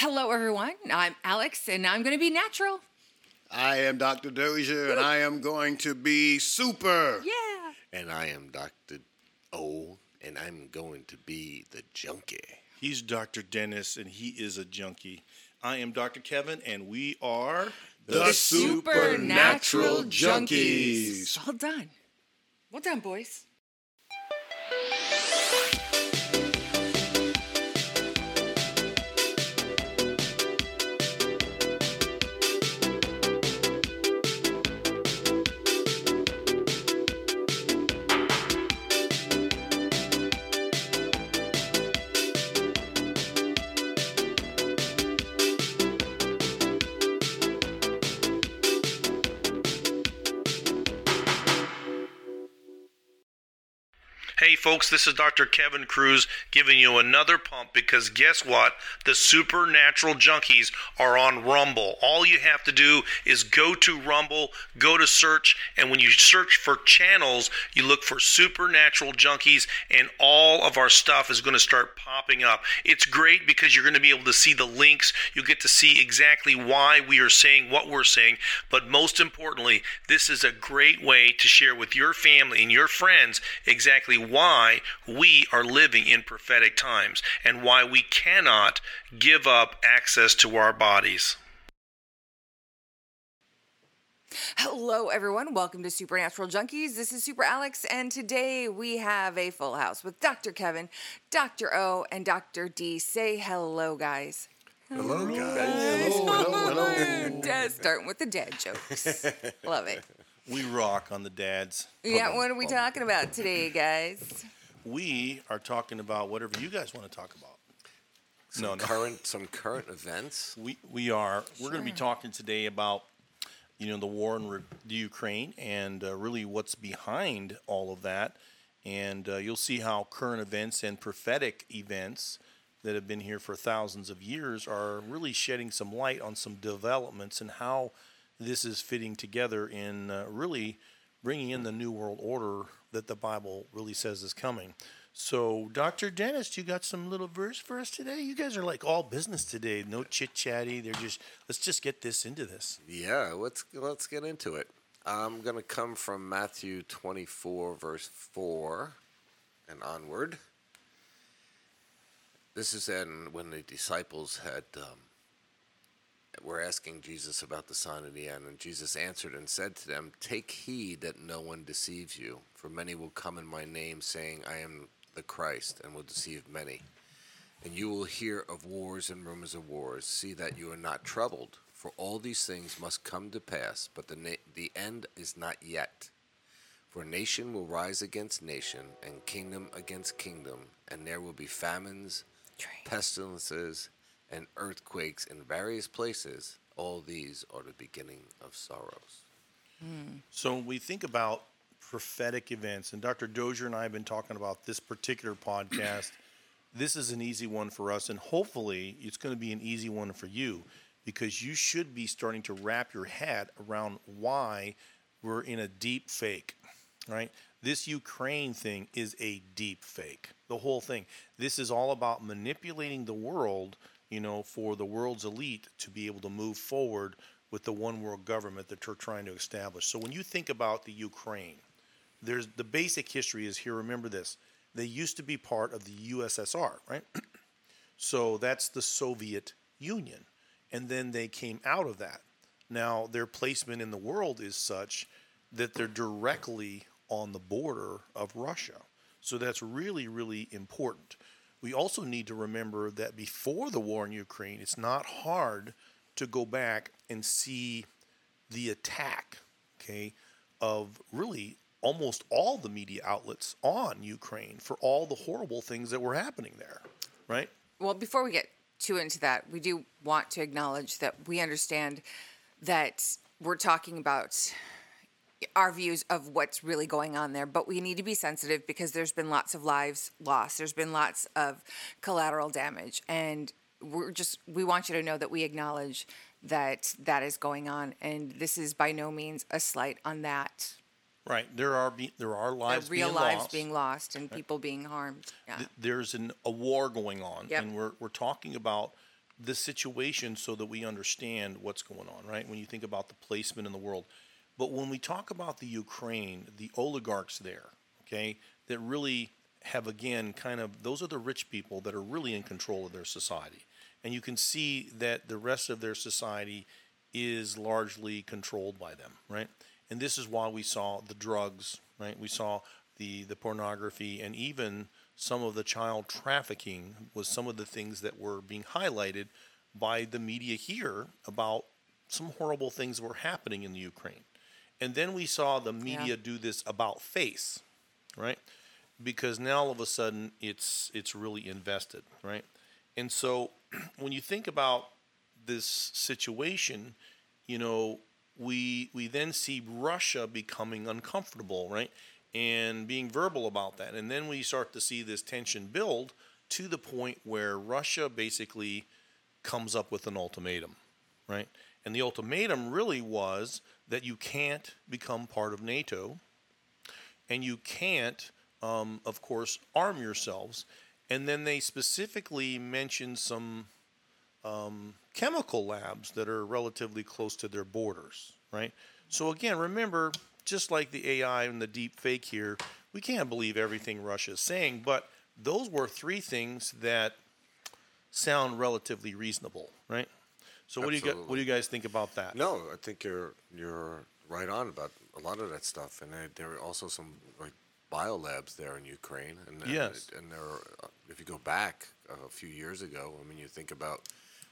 Hello, everyone. I'm Alex, and I'm going to be natural. I am Dr. Dozier, and I am going to be super. Yeah. And I am Dr. O, and I'm going to be the junkie. He's Dr. Dennis, and he is a junkie. I am Dr. Kevan, and we are The, Supernatural Junkies. Well done. Well done, boys. Folks, this is Dr. Kevan Kruse giving you another pump because guess what? The Supernatural Junkies are on Rumble. All you have to do is go to Rumble, go to search, and when you search for channels, you look for Supernatural Junkies, and all of our stuff is going to start popping up. It's great because you're going to be able to see the links, you get to see exactly why we are saying what we're saying, but most importantly, this is a great way to share with your family and your friends exactly why we are living in prophetic times and why we cannot give up access to our bodies. Hello, everyone. Welcome to Supernatural Junkies. This is Super Alex, and today we have a full house with Dr. Kevan, Dr. O, and Dr. D. Say hello, guys. Hello, guys. Hello, hello, hello. Dad, starting with the dad jokes. Love it. We rock on the dads. Yeah, what are we talking about today, guys? We are talking about whatever you guys want to talk about. Some No, no. current some current events. We we are. We're going to be talking today about you know the war in Re- the Ukraine and uh, really what's behind all of that, and uh, you'll see how current events and prophetic events that have been here for thousands of years are really shedding some light on some developments and how this is fitting together in uh, really bringing in the new world order that the Bible really says is coming. So, Dr. Dennis, you got some little verse for us today? You guys are like all business today, no chit chatty. They're just let's just get this into this. Yeah, let's let's get into it. I'm gonna come from Matthew 24, verse 4, and onward. This is then when the disciples had um, were asking Jesus about the sign of the end, and Jesus answered and said to them, "Take heed that no one deceives you, for many will come in my name, saying, I am the Christ, and will deceive many." And you will hear of wars and rumors of wars. See that you are not troubled, for all these things must come to pass, but the, na- the end is not yet. For nation will rise against nation, and kingdom against kingdom, and there will be famines, pestilences, and earthquakes in various places. All these are the beginning of sorrows. Hmm. So when we think about prophetic events, and Dr. Dozier and I have been talking about this particular podcast. this is an easy one for us, and hopefully it's going to be an easy one for you because you should be starting to wrap your head around why we're in a deep fake, right? This Ukraine thing is a deep fake. The whole thing. This is all about manipulating the world, you know, for the world's elite to be able to move forward with the one world government that they're trying to establish. So when you think about the Ukraine, there's the basic history is here. Remember this: they used to be part of the USSR, right? so that's the Soviet Union, and then they came out of that. Now their placement in the world is such that they're directly on the border of Russia. So that's really, really important. We also need to remember that before the war in Ukraine, it's not hard to go back and see the attack, okay, of really almost all the media outlets on Ukraine for all the horrible things that were happening there, right? Well, before we get too into that, we do want to acknowledge that we understand that we're talking about our views of what's really going on there, but we need to be sensitive because there's been lots of lives lost. There's been lots of collateral damage, and we're just we want you to know that we acknowledge that that is going on, and this is by no means a slight on that. Right. There are be, there are There are lives real being lives lost. being lost and uh, people being harmed. Yeah. there's an, a war going on, Yep. and we're, we're talking about the situation so that we understand what's going on, right? When you think about the placement in the world. But when we talk about the Ukraine, the oligarchs there, okay, that really have again kind of those are the rich people that are really in control of their society. And you can see that the rest of their society is largely controlled by them, right? And this is why we saw the drugs, right? We saw the the pornography and even some of the child trafficking was some of the things that were being highlighted by the media here about some horrible things that were happening in the Ukraine. And then we saw the media yeah. do this about face, right? Because now all of a sudden it's it's really invested, right? And so when you think about this situation, you know, we we then see Russia becoming uncomfortable, right? And being verbal about that. And then we start to see this tension build to the point where Russia basically comes up with an ultimatum, right? And the ultimatum really was that you can't become part of NATO and you can't, um, of course, arm yourselves. And then they specifically mentioned some um, chemical labs that are relatively close to their borders, right? So again, remember, just like the AI and the deep fake here, we can't believe everything Russia is saying, but those were three things that sound relatively reasonable, right? So what Absolutely. do you what do you guys think about that? No, I think you're you're right on about a lot of that stuff, and there, there are also some like biolabs there in Ukraine, and yes, and, and there, are, uh, if you go back a few years ago, I mean, you think about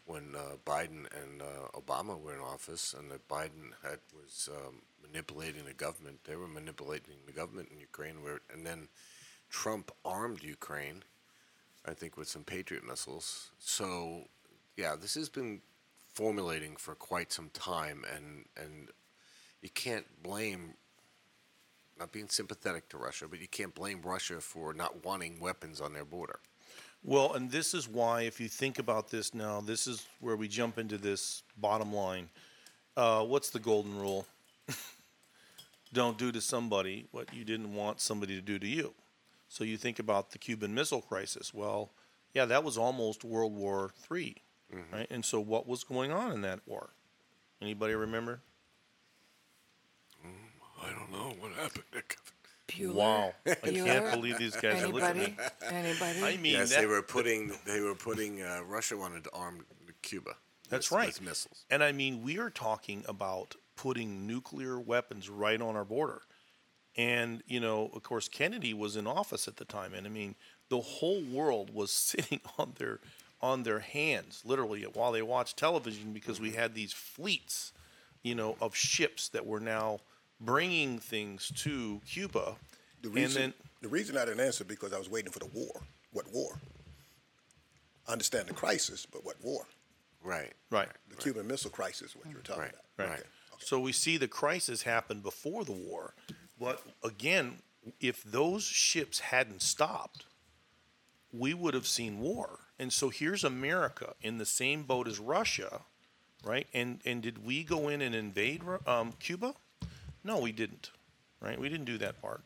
when uh, Biden and uh, Obama were in office, and that Biden had was um, manipulating the government. They were manipulating the government in Ukraine, where and then Trump armed Ukraine, I think, with some Patriot missiles. So, yeah, this has been formulating for quite some time, and and you can't blame. Not being sympathetic to Russia, but you can't blame Russia for not wanting weapons on their border. Well, and this is why, if you think about this now, this is where we jump into this bottom line. Uh, what's the golden rule? Don't do to somebody what you didn't want somebody to do to you. So you think about the Cuban Missile Crisis. Well, yeah, that was almost World War III, mm-hmm. right? And so, what was going on in that war? Anybody remember? Mm, I don't know what happened. Bueller. Wow, I can't believe these guys Anybody? are listening. Anybody? I mean, yes, that, they were putting they were putting uh, Russia wanted to arm Cuba. That's with, right. With missiles. And I mean, we are talking about putting nuclear weapons right on our border. And you know, of course, Kennedy was in office at the time, and I mean, the whole world was sitting on their on their hands, literally, while they watched television because we mm-hmm. had these fleets, you know, of ships that were now bringing things to Cuba. The reason, then, the reason I didn't answer because I was waiting for the war. What war? I understand the crisis, but what war? Right. Right. The right. Cuban Missile Crisis, what you were talking right. about. Right. Okay. Okay. So we see the crisis happen before the war, but again, if those ships hadn't stopped, we would have seen war. And so here's America in the same boat as Russia, right? And and did we go in and invade um, Cuba? No, we didn't. Right? We didn't do that part.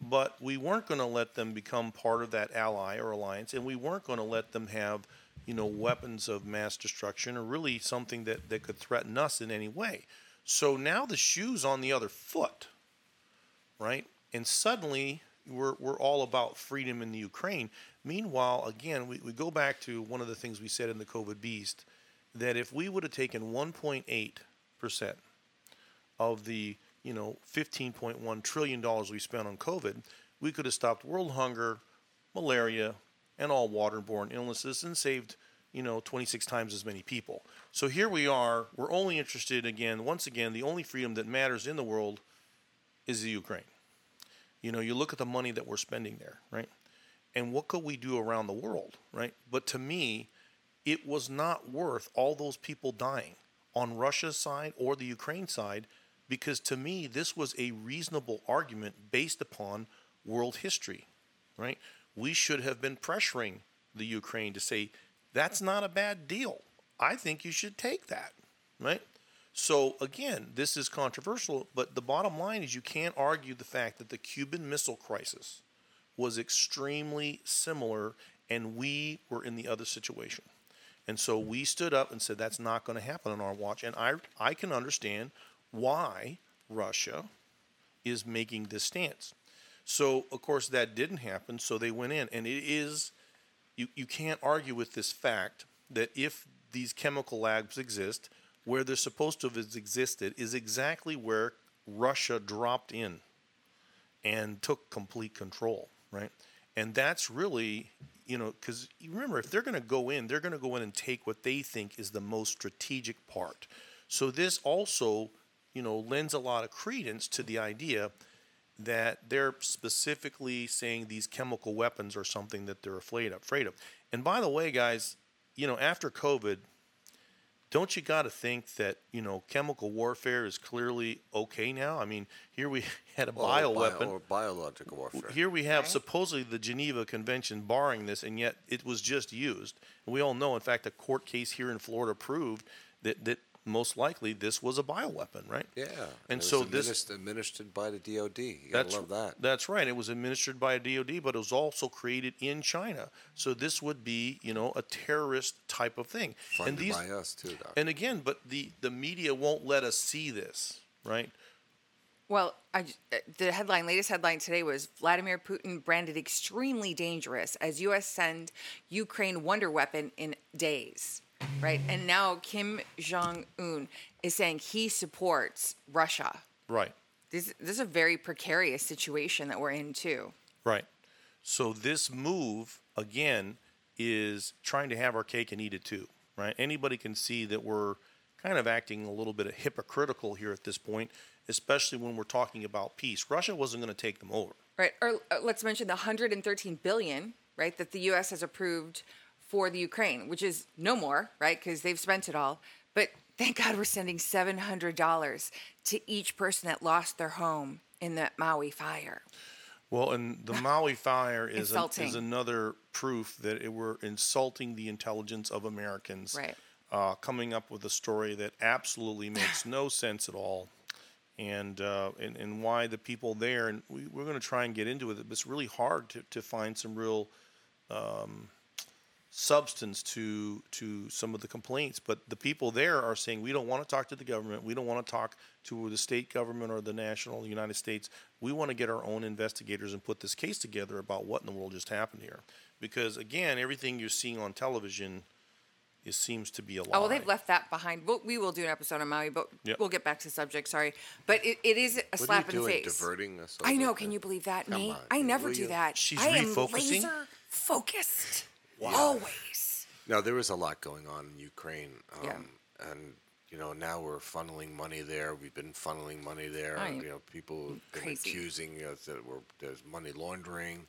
But we weren't going to let them become part of that ally or alliance, and we weren't going to let them have, you know, weapons of mass destruction or really something that, that could threaten us in any way. So now the shoe's on the other foot, right? And suddenly we're, we're all about freedom in the Ukraine. Meanwhile, again, we, we go back to one of the things we said in the COVID beast that if we would have taken 1.8% of the you know, $15.1 trillion we spent on COVID, we could have stopped world hunger, malaria, and all waterborne illnesses and saved, you know, 26 times as many people. So here we are. We're only interested, again, once again, the only freedom that matters in the world is the Ukraine. You know, you look at the money that we're spending there, right? And what could we do around the world, right? But to me, it was not worth all those people dying on Russia's side or the Ukraine side because to me, this was a reasonable argument based upon world history, right? We should have been pressuring the Ukraine to say, that's not a bad deal. I think you should take that, right? So again, this is controversial, but the bottom line is you can't argue the fact that the Cuban Missile Crisis was extremely similar and we were in the other situation. And so we stood up and said that's not going to happen on our watch. And I I can understand why Russia is making this stance. So of course that didn't happen. So they went in, and it is you you can't argue with this fact that if these chemical labs exist, where they're supposed to have existed is exactly where Russia dropped in and took complete control, right? And that's really, you know, because remember, if they're going to go in, they're going to go in and take what they think is the most strategic part. So this also, you know, lends a lot of credence to the idea that they're specifically saying these chemical weapons are something that they're afraid of. Afraid of. And by the way, guys, you know, after COVID, don't you got to think that you know chemical warfare is clearly okay now? I mean, here we had a Or bio bio- weapon. or biological warfare. Here we have Right. supposedly the Geneva Convention barring this, and yet it was just used. And we all know, in fact, a court case here in Florida proved that, that most likely this was a bioweapon, right? yeah, And it was so this administ- administered by the DoD. You gotta that's love that. That's right. It was administered by a DoD, but it was also created in China. So this would be, you know, a terrorist type of thing. Funded and these, by us too, Doc. and again, but the the media won't let us see this, right? Well, I, j- uh, the headline, latest headline today was Vladimir Putin branded extremely dangerous as U.S. send Ukraine wonder weapon in days, right? And now Kim Jong Un is saying he supports Russia. Right. This, this is a very precarious situation that we're in too. Right. So this move again is trying to have our cake and eat it too, right? Anybody can see that we're kind of acting a little bit hypocritical here at this point, especially when we're talking about peace. Russia wasn't going to take them over. Right. Or uh, let's mention the 113 billion, right, that the U.S. has approved for the Ukraine, which is no more, right, because they've spent it all. But thank God we're sending $700 to each person that lost their home in that Maui fire. Well, and the Maui fire is, a, is another proof that it, we're insulting the intelligence of Americans. Right. Uh, coming up with a story that absolutely makes no sense at all. And, uh, and and why the people there and we, we're going to try and get into it. But it's really hard to, to find some real um, substance to to some of the complaints. But the people there are saying we don't want to talk to the government. We don't want to talk to the state government or the national United States. We want to get our own investigators and put this case together about what in the world just happened here. Because again, everything you're seeing on television, it seems to be a lie. Oh, well, they've left that behind. We'll, we will do an episode on Maui, but Yep. we'll get back to the subject. Sorry. But it, it is a what slap are you in doing? the face. Diverting us. I know. Can you believe that, Come me? on, I never do you? that. She's I am refocusing? laser focused. Always. No, was a lot going on in Ukraine. Um, Yeah. And, you know, now we're funneling money there. We've been funneling money there. Right. You know, people have been Crazy. accusing us that we're, there's money laundering.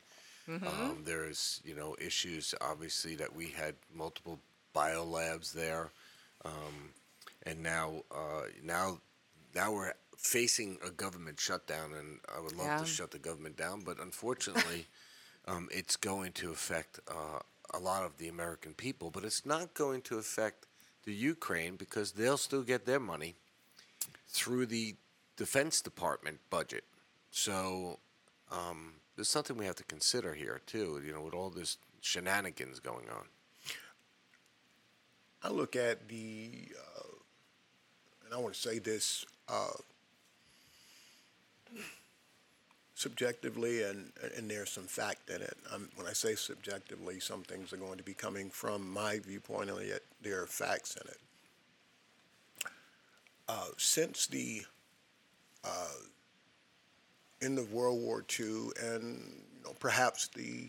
Mm-hmm. Um, there's, you know, issues, obviously, that we had multiple biolabs there. Um, and now, uh, now, now we're facing a government shutdown, and I would love Yeah. to shut the government down, but unfortunately, um, it's going to affect uh, a lot of the American people, but it's not going to affect the Ukraine because they'll still get their money through the Defense Department budget. So um, there's something we have to consider here too. You know, with all this shenanigans going on. I look at the, uh, and I want to say this uh, subjectively, and and there's some fact in it. When I say subjectively, some things are going to be coming from my viewpoint, and yet there are facts in it. Uh, since the uh, end of World War II, and you know, perhaps the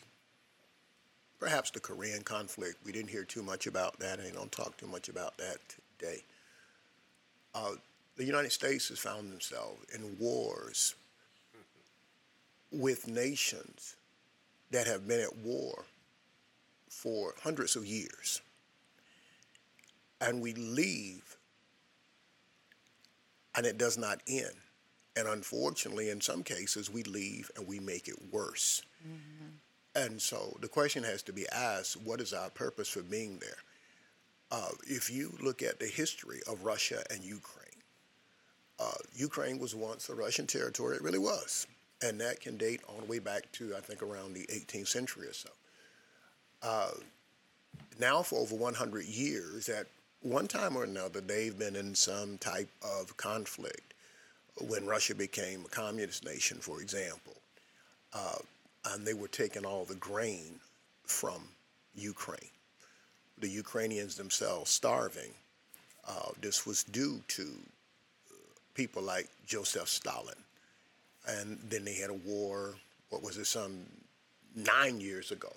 perhaps the Korean conflict. We didn't hear too much about that, and don't talk too much about that today. Uh, the United States has found themselves in wars with nations that have been at war for hundreds of years. And we leave, and it does not end. And unfortunately, in some cases, we leave and we make it worse. And so the question has to be asked what is our purpose for being there? Uh, if you look at the history of Russia and Ukraine, uh, Ukraine was once a Russian territory, it really was. And that can date all the way back to, I think, around the 18th century or so. Uh, now for over 100 years, at one time or another, they've been in some type of conflict. When Russia became a communist nation, for example, uh, and they were taking all the grain from Ukraine, the Ukrainians themselves starving. Uh, this was due to people like Joseph Stalin. And then they had a war, what was it, some nine years ago.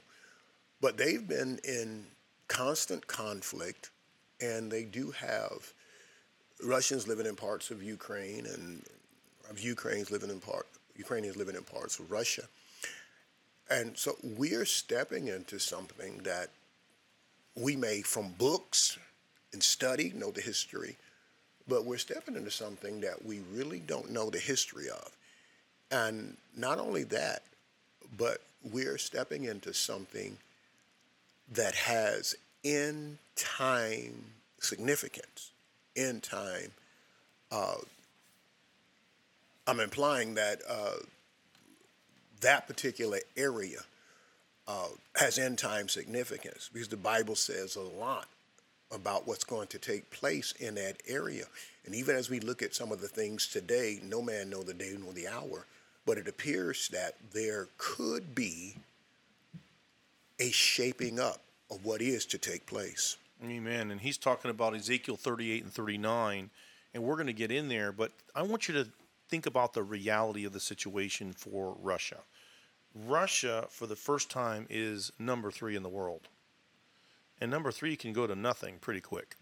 But they've been in constant conflict, and they do have Russians living in parts of Ukraine, and Ukrainians living in part Ukrainians living in parts of Russia. And so we're stepping into something that we may, from books and study, know the history, but we're stepping into something that we really don't know the history of. And not only that, but we're stepping into something that has in time significance, in time. Uh, I'm implying that uh, that particular area uh, has end time significance because the Bible says a lot about what's going to take place in that area. And even as we look at some of the things today, no man know the day nor the hour, but it appears that there could be a shaping up of what is to take place. Amen. And he's talking about Ezekiel 38 and 39, and we're going to get in there, but I want you to think about the reality of the situation for Russia. Russia, for the first time, is number three in the world. And number three can go to nothing pretty quick,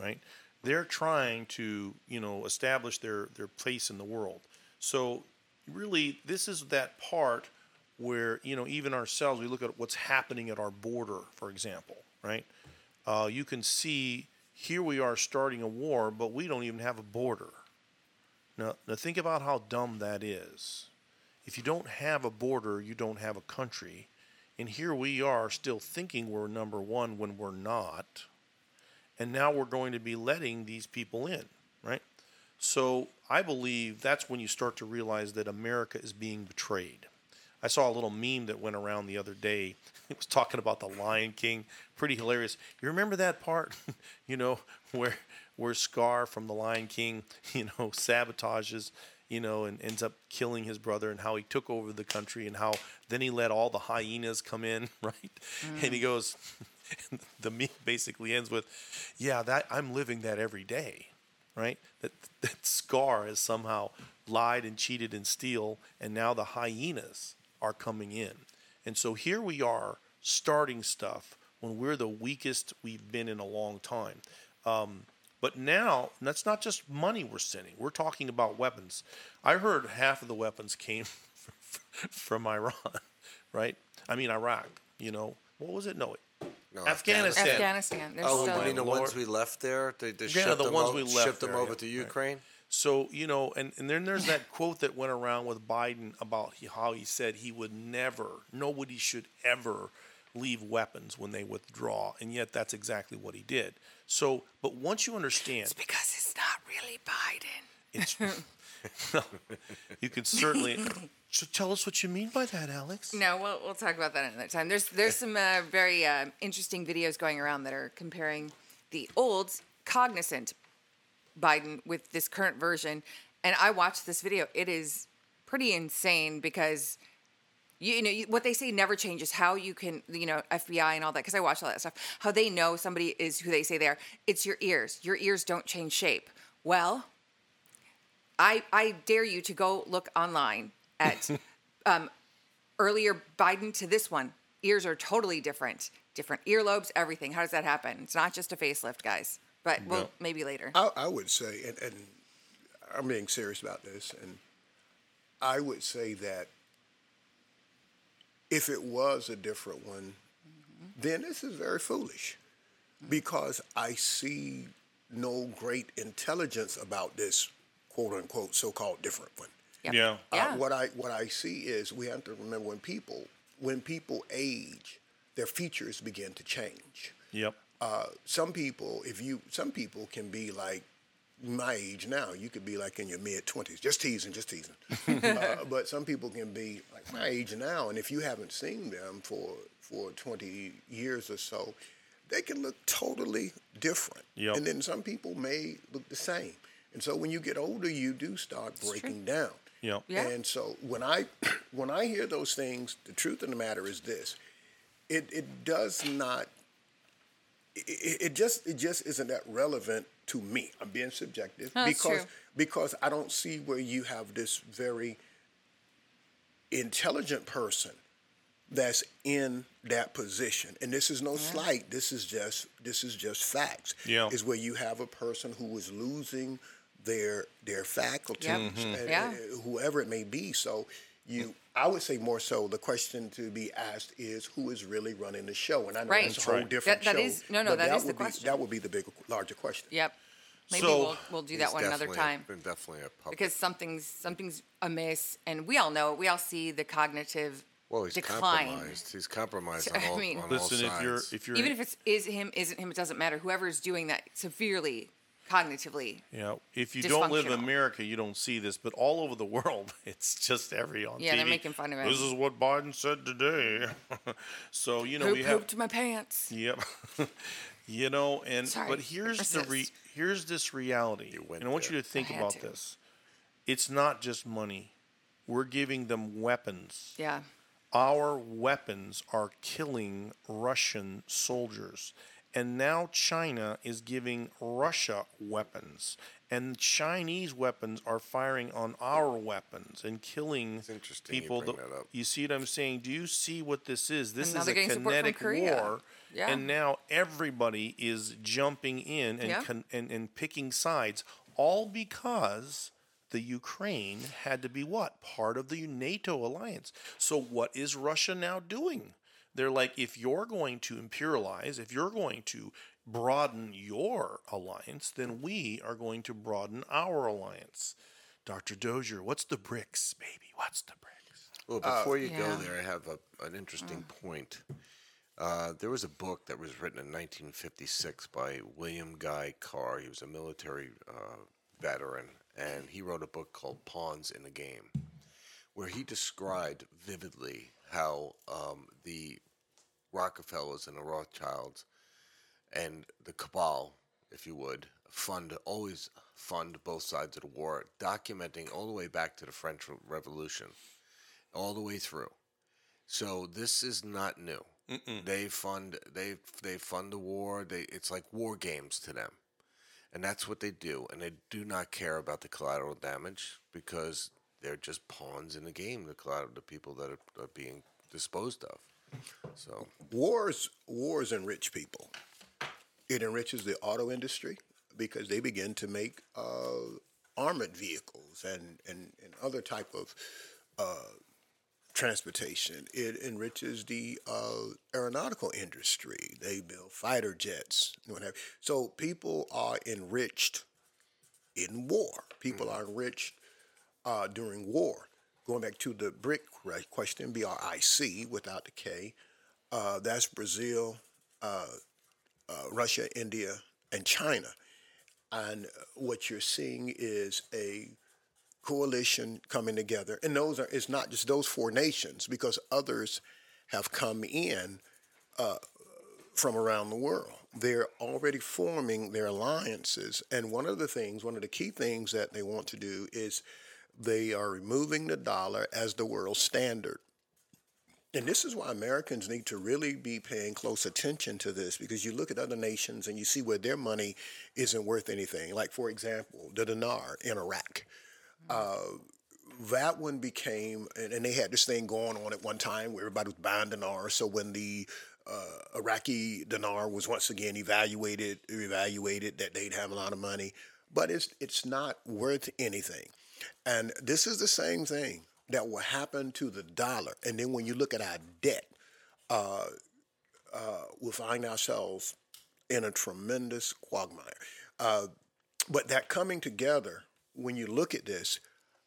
right? They're trying to, you know, establish their, their place in the world. So, really, this is that part where, you know, even ourselves, we look at what's happening at our border, for example, right? Uh, you can see here we are starting a war, but we don't even have a border. Now, now think about how dumb that is. If you don't have a border, you don't have a country. And here we are still thinking we're number one when we're not. And now we're going to be letting these people in? So I believe that's when you start to realize that America is being betrayed. I saw a little meme that went around the other day. It was talking about the Lion King. Pretty hilarious. You remember that part, you know, where where Scar from the Lion King, you know, sabotages, you know, and ends up killing his brother, and how he took over the country, and how then he let all the hyenas come in, right? Mm. And he goes, the meme basically ends with, "Yeah, that I'm living that every day." Right? That that Scar has somehow lied and cheated and steal, and now the hyenas are coming in. And so here we are starting stuff when we're the weakest we've been in a long time. Um, but now, that's not just money we're sending. We're talking about weapons. I heard half of the weapons came from Iran, right? I mean, Iraq, you know. What was it? No, no, Afghanistan. Afghanistan. They're oh, still I mean the Lord. ones we left there? They, they yeah, the ones we left shipped there, them over yeah, to Ukraine? Right. So, you know, and, and then there's that quote that went around with Biden about how he said he would never, nobody should ever leave weapons when they withdraw. And yet that's exactly what he did. So, but once you understand. It's because it's not really Biden. It's. you can certainly. So tell us what you mean by that, Alex. No, we'll, we'll talk about that another time. There's there's some uh, very uh, interesting videos going around that are comparing the old cognizant Biden with this current version. And I watched this video. It is pretty insane because you, you know you, what they say never changes. How you can you know FBI and all that because I watch all that stuff. How they know somebody is who they say they are. It's your ears. Your ears don't change shape. Well, I I dare you to go look online at um, earlier Biden to this one. Ears are totally different. Different earlobes, everything. How does that happen? It's not just a facelift, guys. But well, no. maybe later. I, I would say, and, and, I'm being serious about this, and I would say that if it was a different one, mm-hmm. then this is very foolish mm-hmm. because I see no great intelligence about this quote unquote so called different one. Yep. Yeah. Uh, yeah. What I what I see is we have to remember when people when people age, their features begin to change. Yep. Uh, some people, if you, some people can be like my age now. You could be like in your mid twenties, just teasing, just teasing. uh, but some people can be like my age now, and if you haven't seen them for for twenty years or so, they can look totally different. Yep. And then some people may look the same. And so when you get older, you do start breaking down. Yep. Yeah. And so when I when I hear those things, the truth of the matter is this: it it does not. It, it just it just isn't that relevant to me. I'm being subjective No, because true. because I don't see where you have this very intelligent person that's in that position and this is no slight this is just this is just facts Yeah. is where you have a person who is losing their their faculties Mm-hmm. and, Yeah. and whoever it may be so you i would say more so the question to be asked is who is really running the show and i know Right. that's a whole right. different That- that show is- no, no, but that is the would be, question. that would be the bigger larger question Yep. Maybe So- we'll we'll do that one another definitely a- time been definitely a puppet. because something's something's amiss, and we all know it. We all see the cognitive well, he's decline. compromised. He's compromised So, on I all, mean- on Listen, all if you're if you're Even if it's is him, isn't him, it doesn't matter. Whoever is doing that severely cognitively. You know, if you don't live in America, you don't see this, but all over the world, it's just every on Yeah, they're making fun of him. This is what Biden said today. so you know Who we have. pooped my pants? Yep. you know, and Sorry, but here's the re, here's this reality, went and I want there. you to think about to. this. It's not just money. We're giving them weapons. Yeah. Our weapons are killing Russian soldiers. And now China is giving Russia weapons. And Chinese weapons are firing on our weapons and killing interesting you people. bring that- that up. you see what I'm saying? Do you see what this is? This is a getting support from kinetic war. Yeah. And now everybody is jumping in and, Yeah. con- and, and picking sides, all because the Ukraine had to be what? Part of the NATO alliance. So what is Russia now doing? They're like, if you're going to imperialize, if you're going to broaden your alliance, then we are going to broaden our alliance. Dr. Dozier, what's the BRICS, baby? What's the BRICS? Well, before you Yeah. go there, I have a, an interesting point. Uh, there was a book that was written in 1956 by William Guy Carr. He was a military uh, veteran, and he wrote a book called Pawns in a Game, where he described vividly how um, the Rockefellers and the Rothschilds and the cabal, if you would, fund always fund both sides of the war, documenting all the way back to the French Revolution, all the way through. So this is not new. They fund they they fund the war. They it's like war games to them, and that's what they do. And they do not care about the collateral damage because they're just pawns in the game. The collateral, the people that are, are being disposed of. So wars wars enrich people. It enriches the auto industry because they begin to make uh, armored vehicles and, and, and other type of uh, transportation. It enriches the uh, aeronautical industry. They build fighter jets. and what have. So people are enriched in war. People are enriched uh, during war. Going back to the BRIC question, B R I C without the K, uh, that's Brazil, uh, uh, Russia, India, and China. And what you're seeing is a coalition coming together. And those are, it's not just those four nations, because others have come in uh, from around the world. They're already forming their alliances. And one of the things, one of the key things that they want to do is they are removing the dollar as the world standard. And this is why Americans need to really be paying close attention to this because you look at other nations and you see where their money isn't worth anything. Like, for example, the dinar in Iraq. Uh, that one became, and, and they had this thing going on at one time where everybody was buying dinar. So when the uh, Iraqi dinar was once again evaluated, evaluated that they'd have a lot of money, but it's it's not worth anything. And this is the same thing that will happen to the dollar. And then when you look at our debt, uh, uh, we'll find ourselves in a tremendous quagmire. Uh, but that coming together, when you look at this,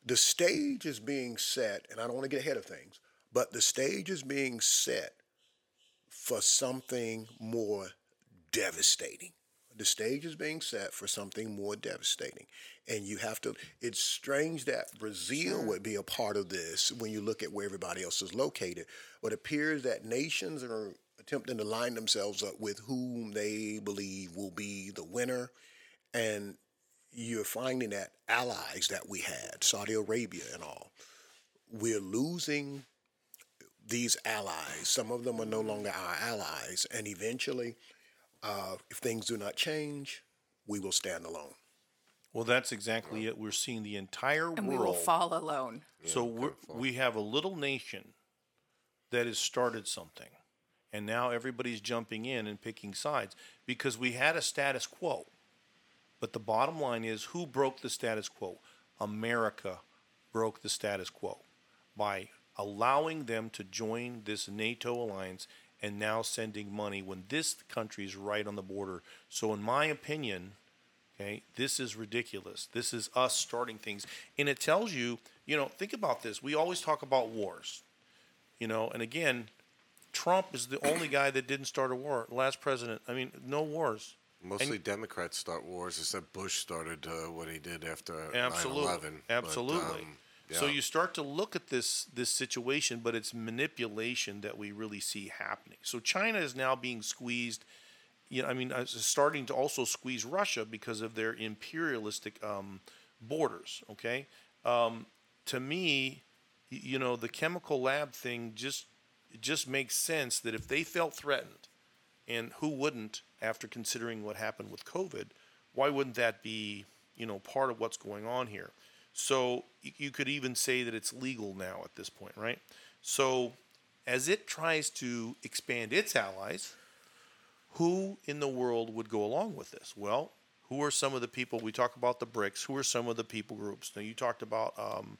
the stage is being set, and I don't want to get ahead of things, but the stage is being set for something more devastating. The stage is being set for something more devastating. And you have to, it's strange that Brazil would be a part of this when you look at where everybody else is located. But it appears that nations are attempting to line themselves up with whom they believe will be the winner. And you're finding that allies that we had, Saudi Arabia and all, we're losing these allies. Some of them are no longer our allies. And eventually, uh, if things do not change, we will stand alone. Well, that's exactly it. We're seeing the entire And world. we will fall alone. so we're, we have a little nation that has started something, and now everybody's jumping in and picking sides because we had a status quo. But the bottom line is, who broke the status quo? America broke the status quo by allowing them to join this NATO alliance and now sending money when this country is right on the border. So, in my opinion, Okay, this is ridiculous. This is us starting things, and it tells you, you know, think about this. We always talk about wars, you know, and again, Trump is the only guy that didn't start a war. Last president, I mean, no wars. Mostly Democrats start wars, except Bush started uh, what he did after Absolutely, 9/11. But, absolutely. um, So you start to look at this this situation, but it's manipulation that we really see happening. So China is now being squeezed. You know, I mean, starting to also squeeze Russia because of their imperialistic um, borders. Okay, um, to me, you know, the chemical lab thing just just makes sense that if they felt threatened, and who wouldn't after considering what happened with COVID? Why wouldn't that be, you know, part of what's going on here? So you could even say that it's legal now at this point, right? So as it tries to expand its allies, who in the world would go along with this? Well, who are some of the people? We talk about the BRICS. Who are some of the people groups? Now you talked about, um,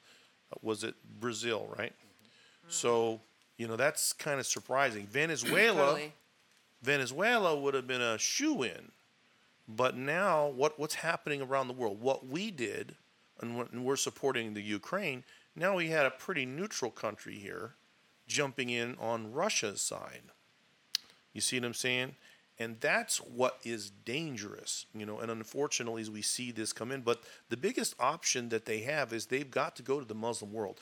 was it Brazil, right? So you know that's kind of surprising. Venezuela. Totally. Venezuela would have been a shoe in. But now, what, what's happening around the world? What we did, and we're supporting the Ukraine, now we had a pretty neutral country here jumping in on Russia's side. You see what I'm saying? And that's what is dangerous, you know. And unfortunately, as we see this come in, but the biggest option that they have is they've got to go to the Muslim world.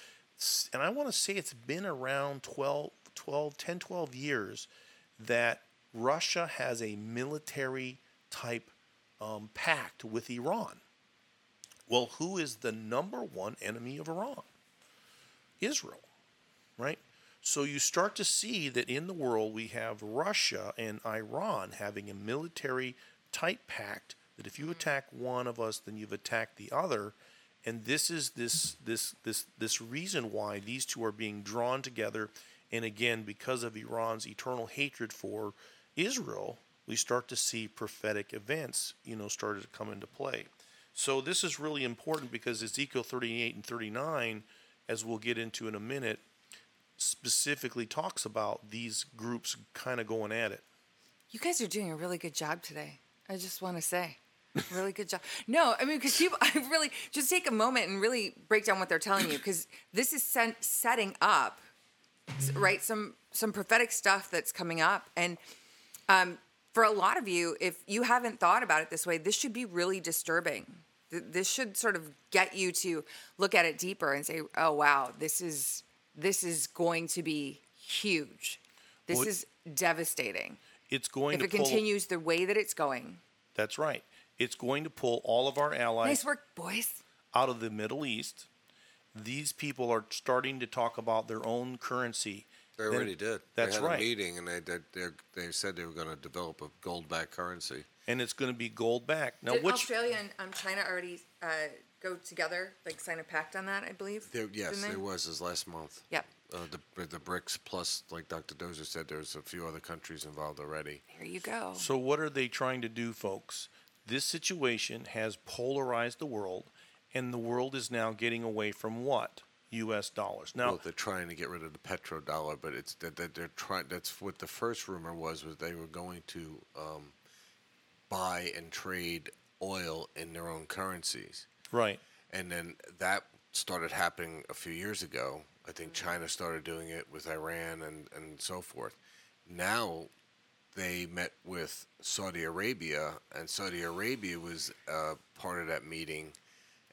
And I want to say it's been around 12, 12, 10, 12 years that Russia has a military type um, pact with Iran. Well, who is the number one enemy of Iran? Israel, right? So you start to see that in the world we have Russia and Iran having a military type pact that if you mm-hmm. attack one of us, then you've attacked the other. And this is this this this this reason why these two are being drawn together. And again, because of Iran's eternal hatred for Israel, we start to see prophetic events, you know, started to come into play. So this is really important because Ezekiel 38 and 39, as we'll get into in a minute, specifically talks about these groups kind of going at it. You guys are doing a really good job today. I just want to say, really good job. No, I mean because people, I really just take a moment and really break down what they're telling you because this is setting up, right? Some some prophetic stuff that's coming up, and um, for a lot of you, if you haven't thought about it this way, this should be really disturbing. This should sort of get you to look at it deeper and say, "Oh wow, this is this is going to be huge. This Well, is devastating." It's going to if to it pull, continues the way that it's going. That's right. It's going to pull all of our allies Nice work, boys. out of the Middle East. These people are starting to talk about their own currency. They Then- already did. That's they had right. a meeting and they they, they, they said they were going to develop a gold-backed currency. And it's going to be gold back. Now, Did which Australia and um, China already uh, go together, like sign a pact on that? I believe. There, yes, Didn't there was this last month. Yep. Uh, the the BRICS plus, like Dr. Dozier said, there's a few other countries involved already. Here you go. So, what are they trying to do, folks? This situation has polarized the world, and the world is now getting away from what? U.S. dollars. Now, well, they're trying to get rid of the petrodollar, but it's that that they're trying. That's what the first rumor was was they were going to um, buy and trade oil in their own currencies, right. and then that started happening a few years ago. I think China started doing it with Iran and and so forth. Now they met with Saudi Arabia, and Saudi Arabia was uh, part of that meeting,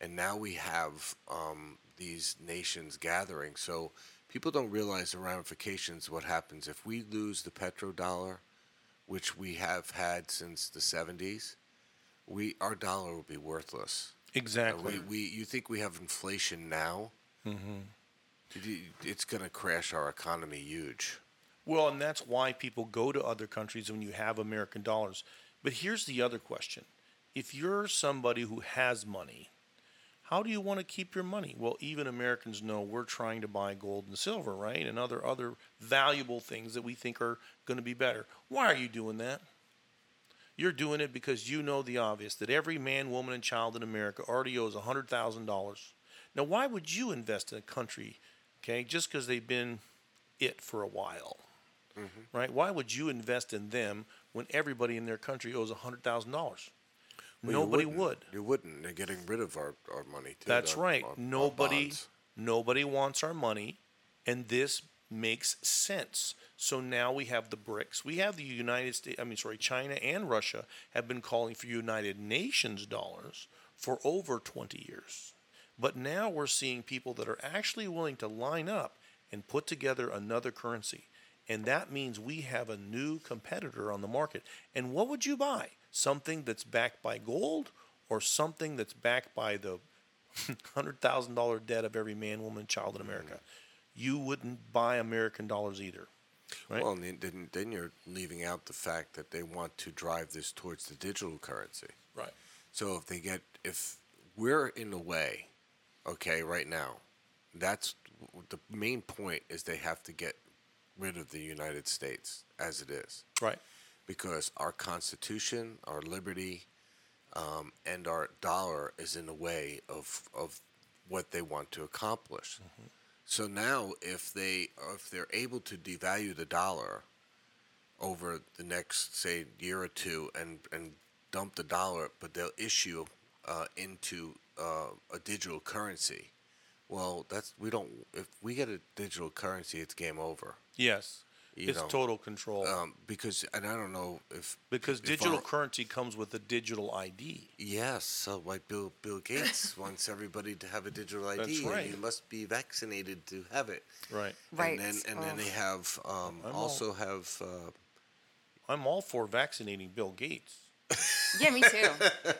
and now we have um, these nations gathering. So people don't realize the ramifications. What happens if we lose the petrodollar, which we have had since the '70s? We our dollar will be worthless. Exactly. We, we you think we have inflation now? Mm-hmm. It's going to crash our economy huge. Well, and that's why people go to other countries when you have American dollars. But here's the other question. If you're somebody who has money, how do you want to keep your money? Well, even Americans know we're trying to buy gold and silver, right? And other other valuable things that we think are going to be better. Why are you doing that? You're doing it because you know the obvious that every man, woman, and child in America already owes $100,000. Now, why would you invest in a country, okay, just because they've been it for a while? Mm-hmm. Right? Why would you invest in them when everybody in their country owes $100,000? Well, Nobody wouldn't. would. You wouldn't. They're getting rid of our, our money too. That's our- right. our- our nobody bonds. nobody wants our money and this makes sense. So now we have the BRICS. We have the United States I mean sorry, China and Russia have been calling for United Nations dollars for over 20 years. But now we're seeing people that are actually willing to line up and put together another currency. And that means we have a new competitor on the market. And what would you buy? Something that's backed by gold or something that's backed by the $100,000 debt of every man, woman, child in America? Mm. You wouldn't buy American dollars either. Right? Well, and then, then, you're leaving out the fact that they want to drive this towards the digital currency. right. So if they get, if we're in the way, okay, right now, that's the main point is they have to get rid of the United States as it is. Right. because our Constitution, our liberty, um, and our dollar is in the way of of what they want to accomplish. So now, if they if they're able to devalue the dollar over the next say year or two and and dump the dollar, but they'll issue uh, into uh, a digital currency. Well, that's we don't. If we get a digital currency, it's game over. Yes. You it's know, total control. Um, because and I don't know if because if digital our- currency comes with a digital ID. Yes, so like Bill Bill Gates wants everybody to have a digital ID, That's and you must be vaccinated to have it. Right. Right. And then and then Oh. they have um, I'm all- also have uh, I'm all for vaccinating Bill Gates. Yeah, me too.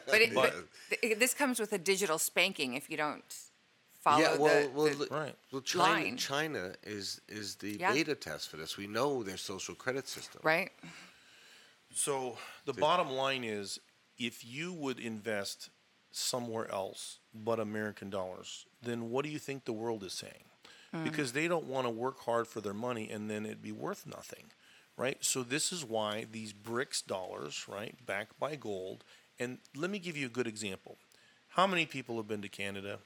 But, it, but th- this comes with a digital spanking if you don't follow yeah well the, well, the- li- Right. well China line. China is is the Yeah. beta test for this. We know their social credit system. right. So the bottom line is, if you would invest somewhere else but American dollars, then what do you think the world is saying? Hmm. Because they don't want to work hard for their money and then it'd be worth nothing, right? So this is why these BRICS dollars, right, backed by gold. And let me give you a good example. How many people have been to Canada?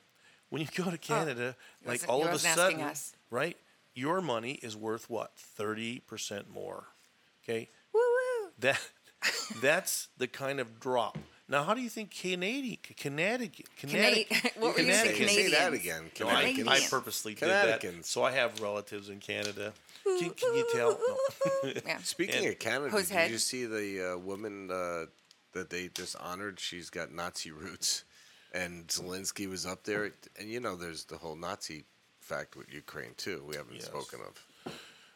When you go to Canada, like all of a sudden, us. right? Your money is worth what? 30% more. Okay? Woo woo. That that's the kind of drop. Now, how do you think Canadian, Connecticut, Connecticut, what were you saying? Say, say that again. No, I, I purposely did that. So I have relatives in Canada. Can, can you tell? No. Yeah. Speaking And- of Canada, did head? you see the uh, woman uh, that they just honored? She's got Nazi roots, and Zelensky was up there. And you know, there's the whole Nazi fact with Ukraine too. We haven't Yes. spoken of.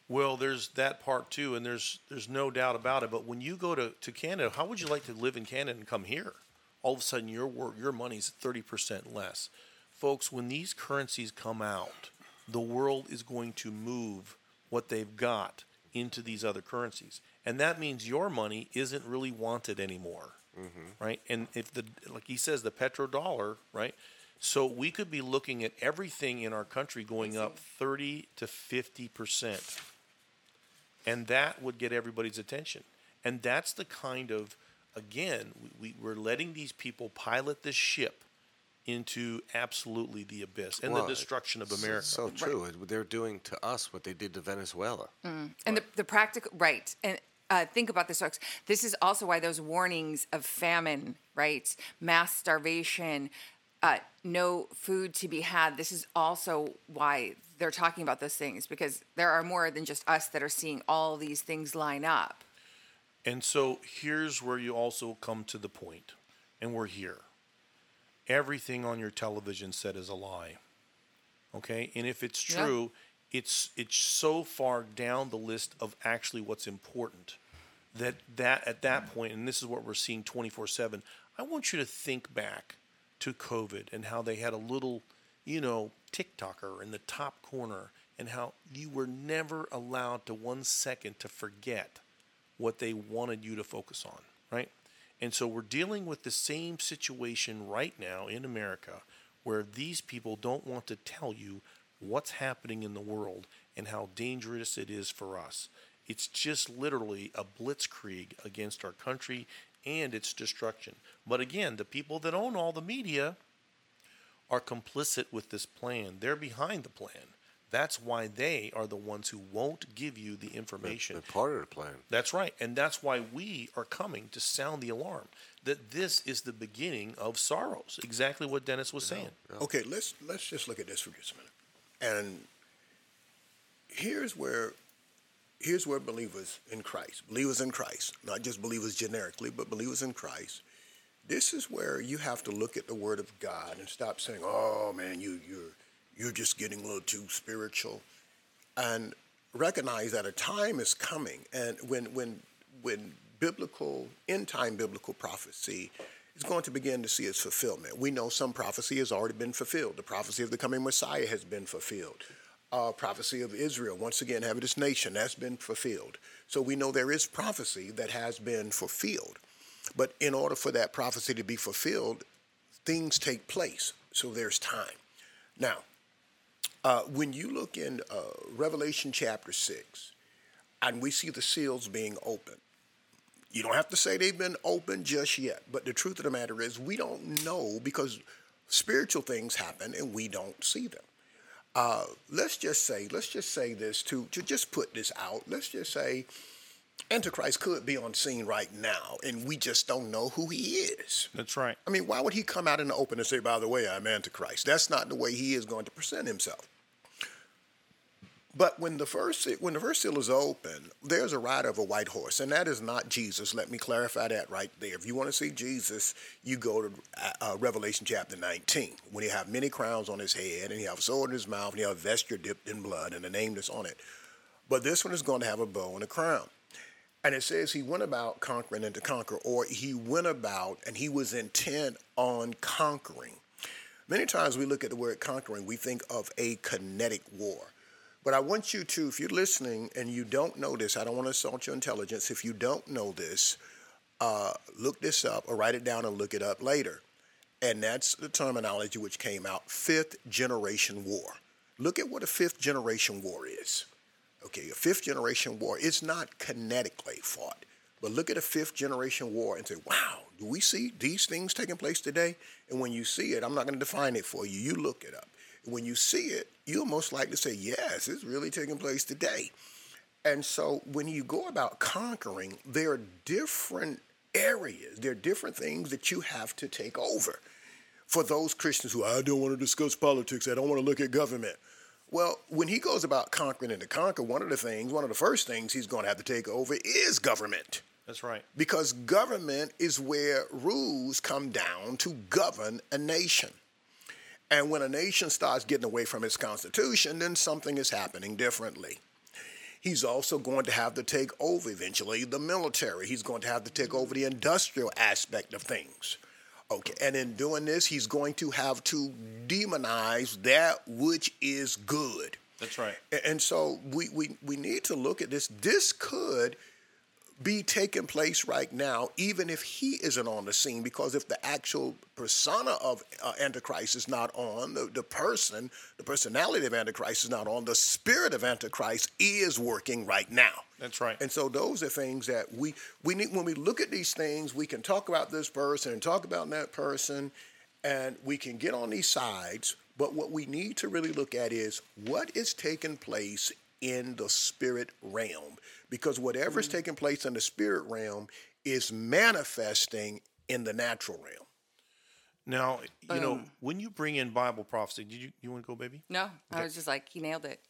Well, there's that part too, and there's there's no doubt about it. But when you go to, to Canada, how would you like to live in Canada and come here? All of a sudden, your work, your money's thirty percent less, folks. When these currencies come out, the world is going to move what they've got into these other currencies, and that means your money isn't really wanted anymore, Mm-hmm. right? And if the like he says, the petrodollar, right? So we could be looking at everything in our country going up thirty to fifty percent and that would get everybody's attention and that's the kind of again we, we, we're letting these people pilot this ship into absolutely the abyss and Well, the destruction of america So true. They're doing to us what they did to Venezuela. Mm. And the, the practical, right. And uh, think about this, folks. This is also why those warnings of famine, right? Mass starvation, uh, no food to be had. This is also why they're talking about those things because there are more than just us that are seeing all these things line up. and so here's where you also come to the point and we're here everything on your television set is a lie okay and if it's Yeah. It's it's so far down the list of actually what's important that that at that point, and this is what we're seeing 24 7. I want you to think back to COVID and how they had a little, you know, TikToker in the top corner and how you were never allowed to one second to forget what they wanted you to focus on, right? And so we're dealing with the same situation right now in America where these people don't want to tell you what's happening in the world and how dangerous it is for us. It's just literally a blitzkrieg against our country and its destruction. But again, the people that own all the media are complicit with this plan. They're behind the plan. That's why they are the ones who won't give you the information. They're part of the plan. That's right. And that's why we are coming to sound the alarm that this is the beginning of sorrows. Exactly what Dennis was saying. Okay, let's let's just look at this for just a minute. And here's where here's where believers in Christ, believers in Christ, not just believers generically, but believers in Christ, this is where you have to look at the Word of God and stop saying, "Oh man, you you're you're just getting a little too spiritual," and recognize that a time is coming, and when when when biblical end time biblical prophecy is going to begin to see its fulfillment. We know some prophecy has already been fulfilled. The prophecy of the coming Messiah has been fulfilled uh, prophecy of Israel, once again, having this nation, that's been fulfilled. So we know there is prophecy that has been fulfilled. But in order for that prophecy to be fulfilled, things take place. So there's time. Now, uh, when you look in uh, Revelation chapter 6, and we see the seals being opened, you don't have to say they've been open just yet. But the truth of the matter is, we don't know because spiritual things happen and we don't see them. Uh, let's just say, let's just say this to to just put this out. Let's just say, Antichrist could be on scene right now, and we just don't know who he is. That's right. I mean, why would he come out in the open and say, "By the way, I'm Antichrist"? That's not the way he is going to present himself. But when the first when the first seal is open, there's a rider of a white horse, and that is not Jesus. Let me clarify that right there. If you want to see Jesus, you go to uh, uh Revelation chapter 19, when he have many crowns on his head, and he have a sword in his mouth, and he have a vesture dipped in blood, and a name that's on it. But this one is going to have a bow and a crown. And it says he went about conquering and to conquer, or he went about and he was intent on conquering. Many times we look at the word conquering, we think of a kinetic war. But I want you to, if you're listening and you don't know this, I don't want to assault your intelligence. If you don't know this, uh, look this up or write it down and look it up later. And that's the terminology which came out fifth generation war. Look at what a fifth generation war is. Okay, a fifth generation war is not kinetically fought, but look at a fifth generation war and say, wow, do we see these things taking place today? And when you see it, I'm not going to define it for you, you look it up. When you see it, you'll most likely say, yes, it's really taking place today. And so when you go about conquering, there are different areas, there are different things that you have to take over. For those Christians who, I don't want to discuss politics, I don't want to look at government. Well, when he goes about conquering and to conquer, one of the things, one of the first things he's going to have to take over is government. That's right. Because government is where rules come down to govern a nation. And when a nation starts getting away from its constitution, then something is happening differently. He's also going to have to take over eventually the military. He's going to have to take over the industrial aspect of things. Okay, and in doing this, he's going to have to demonize that which is good. That's right. And so we, we, we need to look at this. This could be taking place right now, even if he isn't on the scene, because if the actual persona of uh, Antichrist is not on, the, the person, the personality of Antichrist is not on, the spirit of Antichrist is working right now. That's right. And so those are things that we we need when we look at these things, we can talk about this person and talk about that person, and we can get on these sides. But what we need to really look at is what is taking place in the spirit realm because whatever's mm-hmm. taking place in the spirit realm is manifesting in the natural realm. Now, you know, when you bring in Bible prophecy, did you you want to go, baby? No, I was just like he nailed it.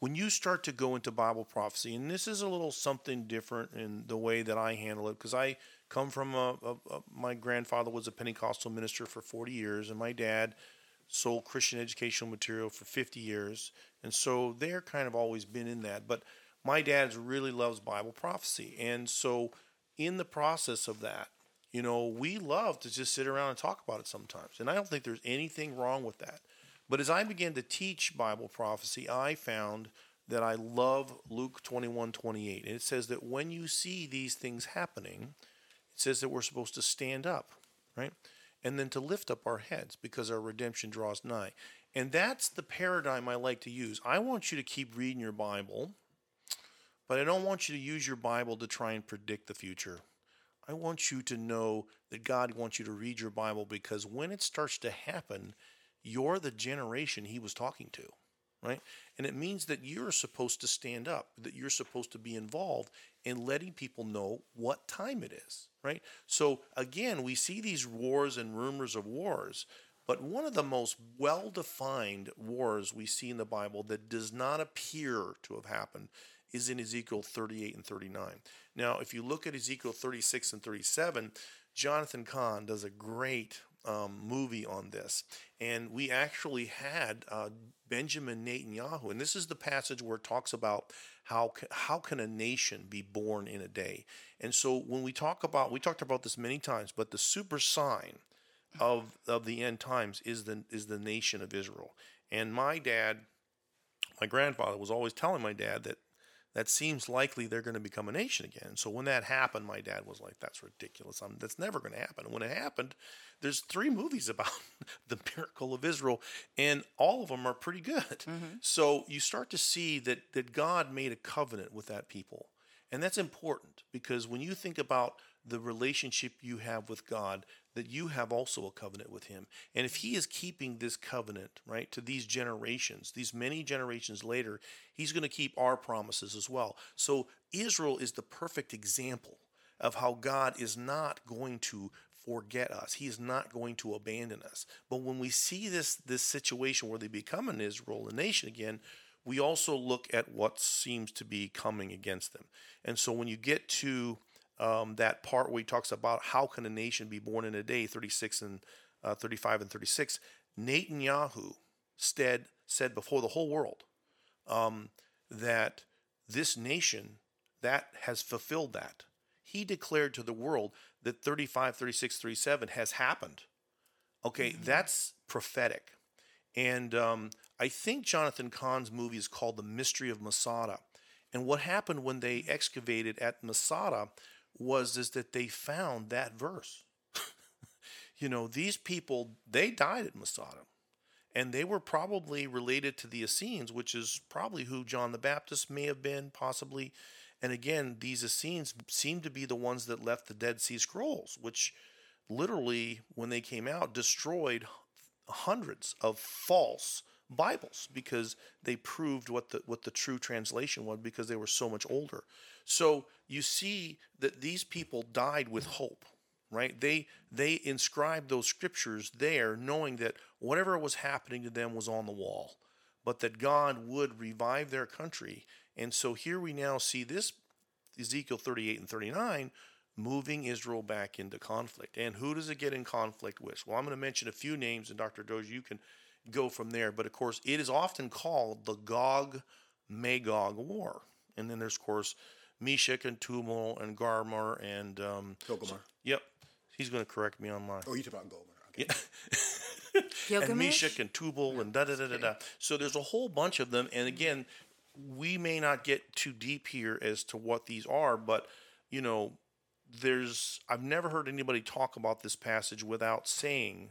When you start to go into Bible prophecy, and this is a little something different in the way that I handle it, because I come from a, a, a, my grandfather was a Pentecostal minister for 40 years, and my dad sold Christian educational material for 50 years. And so they're kind of always been in that. But my dad really loves Bible prophecy. And so, in the process of that, you know, we love to just sit around and talk about it sometimes. And I don't think there's anything wrong with that. But as I began to teach Bible prophecy, I found that I love Luke 21 28. And it says that when you see these things happening, it says that we're supposed to stand up, right? And then to lift up our heads because our redemption draws nigh. And that's the paradigm I like to use. I want you to keep reading your Bible, but I don't want you to use your Bible to try and predict the future. I want you to know that God wants you to read your Bible because when it starts to happen, you're the generation He was talking to, right? And it means that you're supposed to stand up, that you're supposed to be involved in letting people know what time it is, right? So again, we see these wars and rumors of wars, but one of the most well defined wars we see in the Bible that does not appear to have happened is in Ezekiel 38 and 39. Now, if you look at Ezekiel 36 and 37, Jonathan Cahn does a great um, movie on this. And we actually had uh, Benjamin Netanyahu, and this is the passage where it talks about how how can a nation be born in a day. And so when we talk about, we talked about this many times, but the super sign of of the end times is the is the nation of Israel. And my dad, my grandfather was always telling my dad that that seems likely they're going to become a nation again. So when that happened, my dad was like, "That's ridiculous. I'm, that's never going to happen." And when it happened, there's three movies about the miracle of Israel, and all of them are pretty good. Mm-hmm. So you start to see that that God made a covenant with that people, and that's important because when you think about the relationship you have with God, that you have also a covenant with Him. And if He is keeping this covenant, right, to these generations, these many generations later, He's going to keep our promises as well. So Israel is the perfect example of how God is not going to forget us. He is not going to abandon us. But when we see this this situation where they become an Israel, a nation again, we also look at what seems to be coming against them. And so when you get to um, that part where he talks about how can a nation be born in a day, 36 and uh, 35 and 36, Netanyahu said, said before the whole world um, that this nation that has fulfilled that. He declared to the world that 35, 36, 37 has happened. Okay, mm-hmm. that's prophetic. And um, I think Jonathan Cahn's movie is called The Mystery of Masada. And what happened when they excavated at Masada was is that they found that verse. you know, these people they died at Masada. And they were probably related to the Essenes, which is probably who John the Baptist may have been, possibly. And again, these Essenes seem to be the ones that left the Dead Sea Scrolls, which literally, when they came out, destroyed hundreds of false Bibles because they proved what the what the true translation was because they were so much older. So you see that these people died with hope, right? They they inscribed those scriptures there, knowing that whatever was happening to them was on the wall, but that God would revive their country. And so here we now see this Ezekiel 38 and 39 moving Israel back into conflict. And who does it get in conflict with? Well, I'm going to mention a few names, and Dr. Dozier, you can go from there. But of course, it is often called the Gog Magog War. And then there's, of course, Meshech and Tubal and Garmar and. Um, Togomar. Yep. He's going to correct me on my. Oh, you talk about Gomer. Okay. Yeah. and Meshech and Tubal and da da da da da. So there's a whole bunch of them. And again, we may not get too deep here as to what these are, but you know, there's I've never heard anybody talk about this passage without saying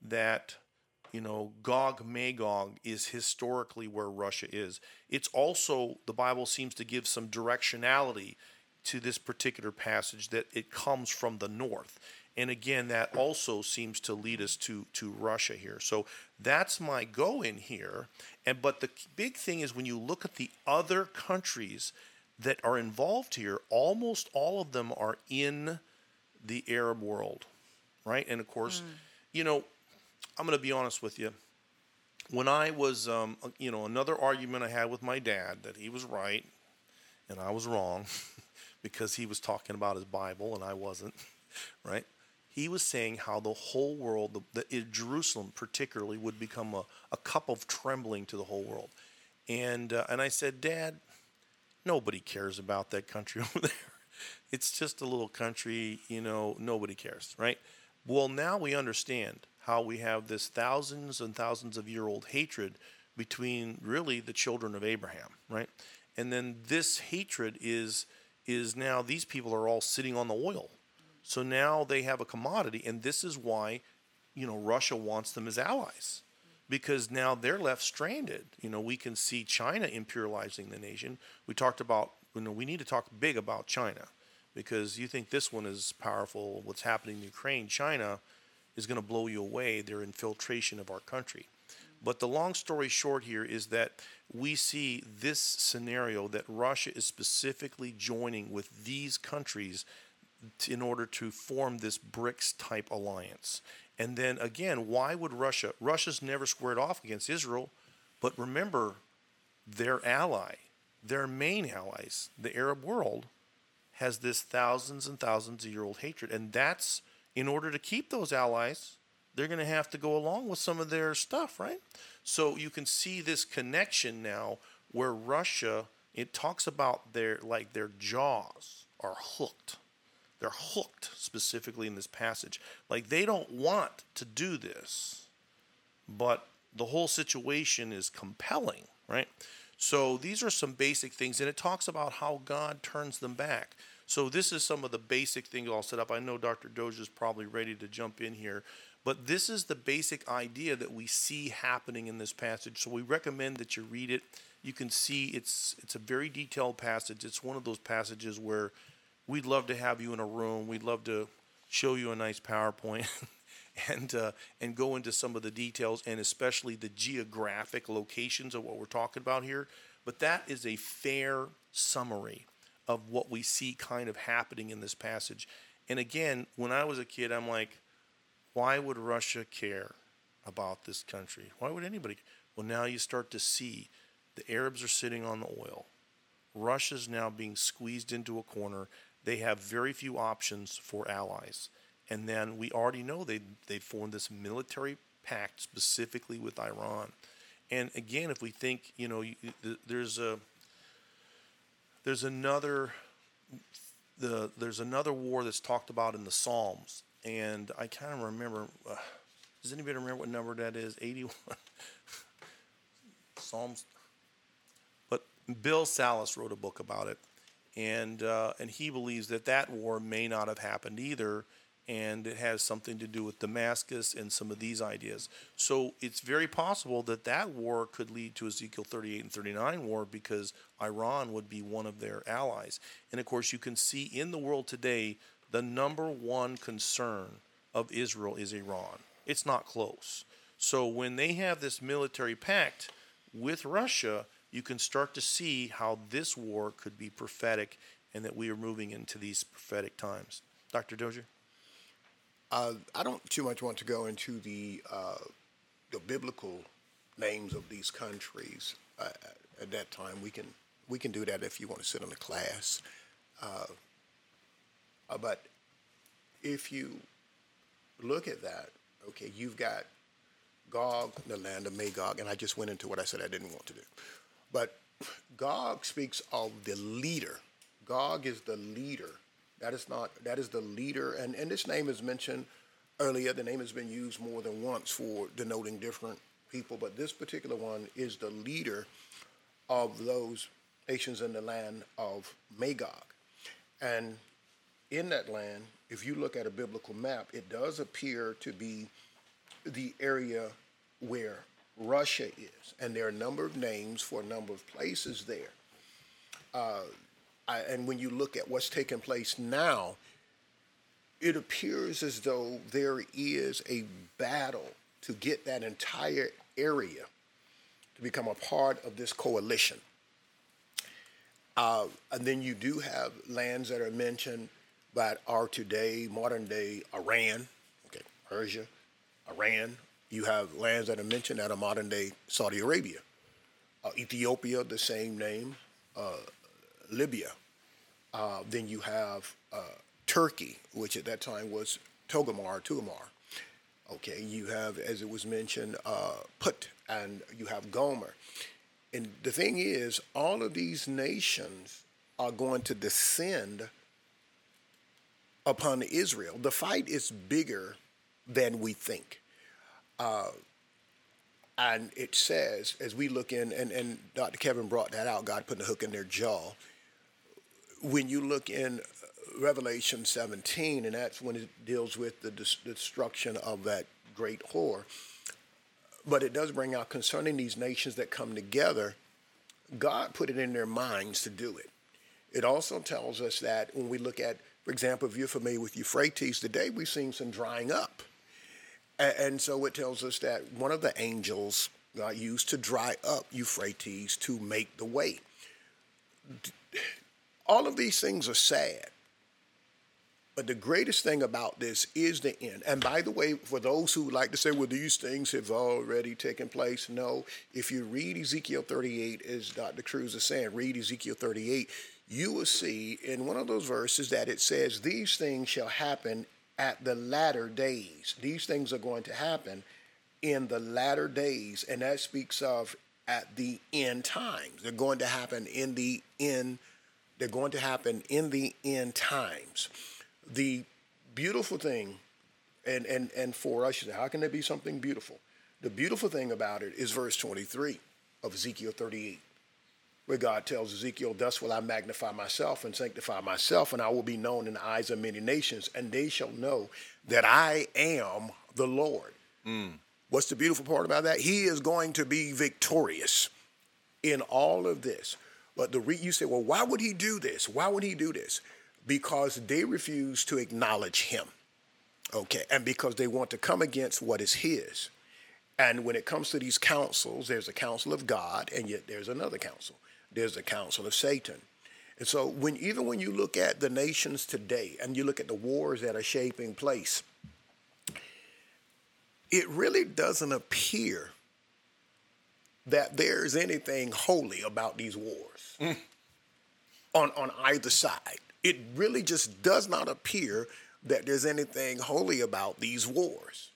that you know, Gog Magog is historically where Russia is. It's also, the Bible seems to give some directionality to this particular passage that it comes from the north. And again, that also seems to lead us to, to Russia here. So that's my go in here. And but the big thing is when you look at the other countries that are involved here, almost all of them are in the Arab world, right? And of course, mm. you know, I'm going to be honest with you. When I was, um, uh, you know, another argument I had with my dad that he was right and I was wrong because he was talking about his Bible and I wasn't, right? he was saying how the whole world, the, the, Jerusalem particularly, would become a, a cup of trembling to the whole world. And uh, and I said, Dad, nobody cares about that country over there. It's just a little country, you know, nobody cares, right? Well, now we understand how we have this thousands and thousands of year old hatred between really the children of Abraham, right? And then this hatred is is now these people are all sitting on the oil. So now they have a commodity and this is why you know Russia wants them as allies because now they're left stranded. You know, we can see China imperializing the nation. We talked about you know we need to talk big about China because you think this one is powerful what's happening in Ukraine, China is going to blow you away their infiltration of our country. But the long story short here is that we see this scenario that Russia is specifically joining with these countries in order to form this BRICS type alliance. And then again, why would Russia? Russia's never squared off against Israel, but remember, their ally, their main allies, the Arab world, has this thousands and thousands of year old hatred. And that's in order to keep those allies, they're going to have to go along with some of their stuff, right? So you can see this connection now where Russia, it talks about their like their jaws are hooked. They're hooked specifically in this passage. Like they don't want to do this, but the whole situation is compelling, right? So these are some basic things, and it talks about how God turns them back. So this is some of the basic things I'll set up. I know Dr. Dozier is probably ready to jump in here, but this is the basic idea that we see happening in this passage. So we recommend that you read it. You can see it's it's a very detailed passage. It's one of those passages where we'd love to have you in a room. We'd love to show you a nice PowerPoint. and uh, and go into some of the details and especially the geographic locations of what we're talking about here. But that is a fair summary of what we see kind of happening in this passage. And again, when I was a kid, I'm like, why would Russia care about this country? Why would anybody? Well, now you start to see the Arabs are sitting on the oil. Russia's now being squeezed into a corner. They have very few options for allies. And then we already know they, they formed this military pact specifically with Iran. And again, if we think, you know, there's a there's another the there's another war that's talked about in the Psalms and I kind of remember. Uh, does anybody remember what number that is? 81. Psalms. But Bill Salus wrote a book about it, and uh, and he believes that that war may not have happened either, and it has something to do with Damascus and some of these ideas. So it's very possible that that war could lead to Ezekiel 38 and 39 war because Iran would be one of their allies. And of course, you can see in the world today the number one concern of Israel is Iran. It's not close. So when they have this military pact with Russia, you can start to see how this war could be prophetic and that we are moving into these prophetic times. Dr. Dozier? Uh, I don't too much want to go into the uh, the biblical names of these countries uh, at that time. We can we can do that if you want to sit in the class. Uh, uh, but if you look at that, okay, you've got Gog, the land of Magog, and I just went into what I said I didn't want to do. But Gog speaks of the leader. Gog is the leader. That is not that is the leader, and, and this name is mentioned earlier. The name has been used more than once for denoting different people, but this particular one is the leader of those nations in the land of Magog. And in that land, if you look at a biblical map, it does appear to be the area where Russia is. And there are a number of names for a number of places there. Uh, I, and when you look at what's taking place now, it appears as though there is a battle to get that entire area to become a part of this coalition. Uh, and then you do have lands that are mentioned that are today modern day Iran, okay, Persia, Iran. You have lands that are mentioned that are modern day Saudi Arabia, uh, Ethiopia, the same name, uh, Libya. Uh, then you have uh, Turkey, which at that time was Togarmah, Tugamar. Okay, you have, as it was mentioned, uh, Put, and you have Gomer. And the thing is, all of these nations are going to descend upon Israel. The fight is bigger than we think. Uh, and it says, as we look in, and, and Dr. Kevan brought that out, God put the hook in their jaw. When you look in uh, Revelation 17, and that's when it deals with the destruction of that great whore. But it does bring out concerning these nations that come together, God put it in their minds to do it. It also tells us that when we look at, for example, if you're familiar with Euphrates, today we've seen some drying up. And so it tells us that one of the angels God used to dry up Euphrates to make the way. All of these things are sad. But the greatest thing about this is the end. And by the way, for those who like to say, well, these things have already taken place, no. If you read Ezekiel 38, as Dr. Kruse is saying, read Ezekiel 38, you will see in one of those verses that it says, These things shall happen at the latter days. These things are going to happen in the latter days. And that speaks of at the end times. They're going to happen in the end. They're going to happen in the end times the beautiful thing, and, and, and for us, how can there be something beautiful? The beautiful thing about it is verse 23 of Ezekiel 38, where God tells Ezekiel, Thus will I magnify myself and sanctify myself, and I will be known in the eyes of many nations, and they shall know that I am the Lord. Mm. What's the beautiful part about that? He is going to be victorious in all of this. But the re- you say, well, why would he do this? Why would he do this? because they refuse to acknowledge him. Okay, and because they want to come against what is his. And when it comes to these councils, there's a council of God, and yet there's another council. There's the council of Satan. And so when even when you look at the nations today and you look at the wars that are shaping place, it really doesn't appear that there's anything holy about these wars mm. on, on either side it really just does not appear that there's anything holy about these wars.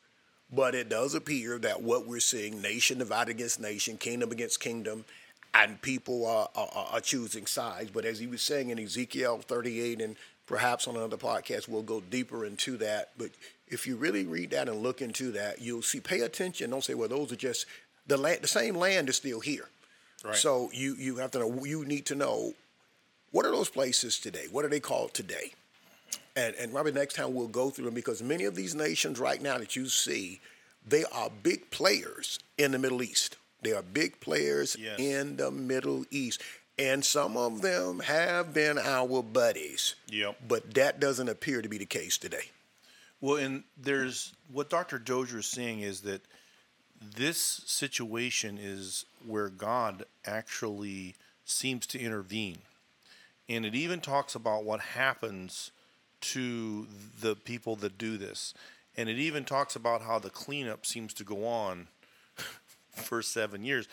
But it does appear that what we're seeing, nation divided against nation, kingdom against kingdom, and people are, are, are choosing sides. But as he was saying in Ezekiel 38, and perhaps on another podcast, we'll go deeper into that. But if you really read that and look into that, you'll see, pay attention. Don't say, well, those are just, the, land, the same land is still here. Right. So you, you have to know, you need to know what are those places today? What are they called today? And, and Robert, next time we'll go through them because many of these nations right now that you see, they are big players in the Middle East. They are big players yes. in the Middle East. And some of them have been our buddies. Yep. But that doesn't appear to be the case today. Well, and there's what Dr. Dozier is saying is that this situation is where God actually seems to intervene. And it even talks about what happens to the people that do this. And it even talks about how the cleanup seems to go on for seven years.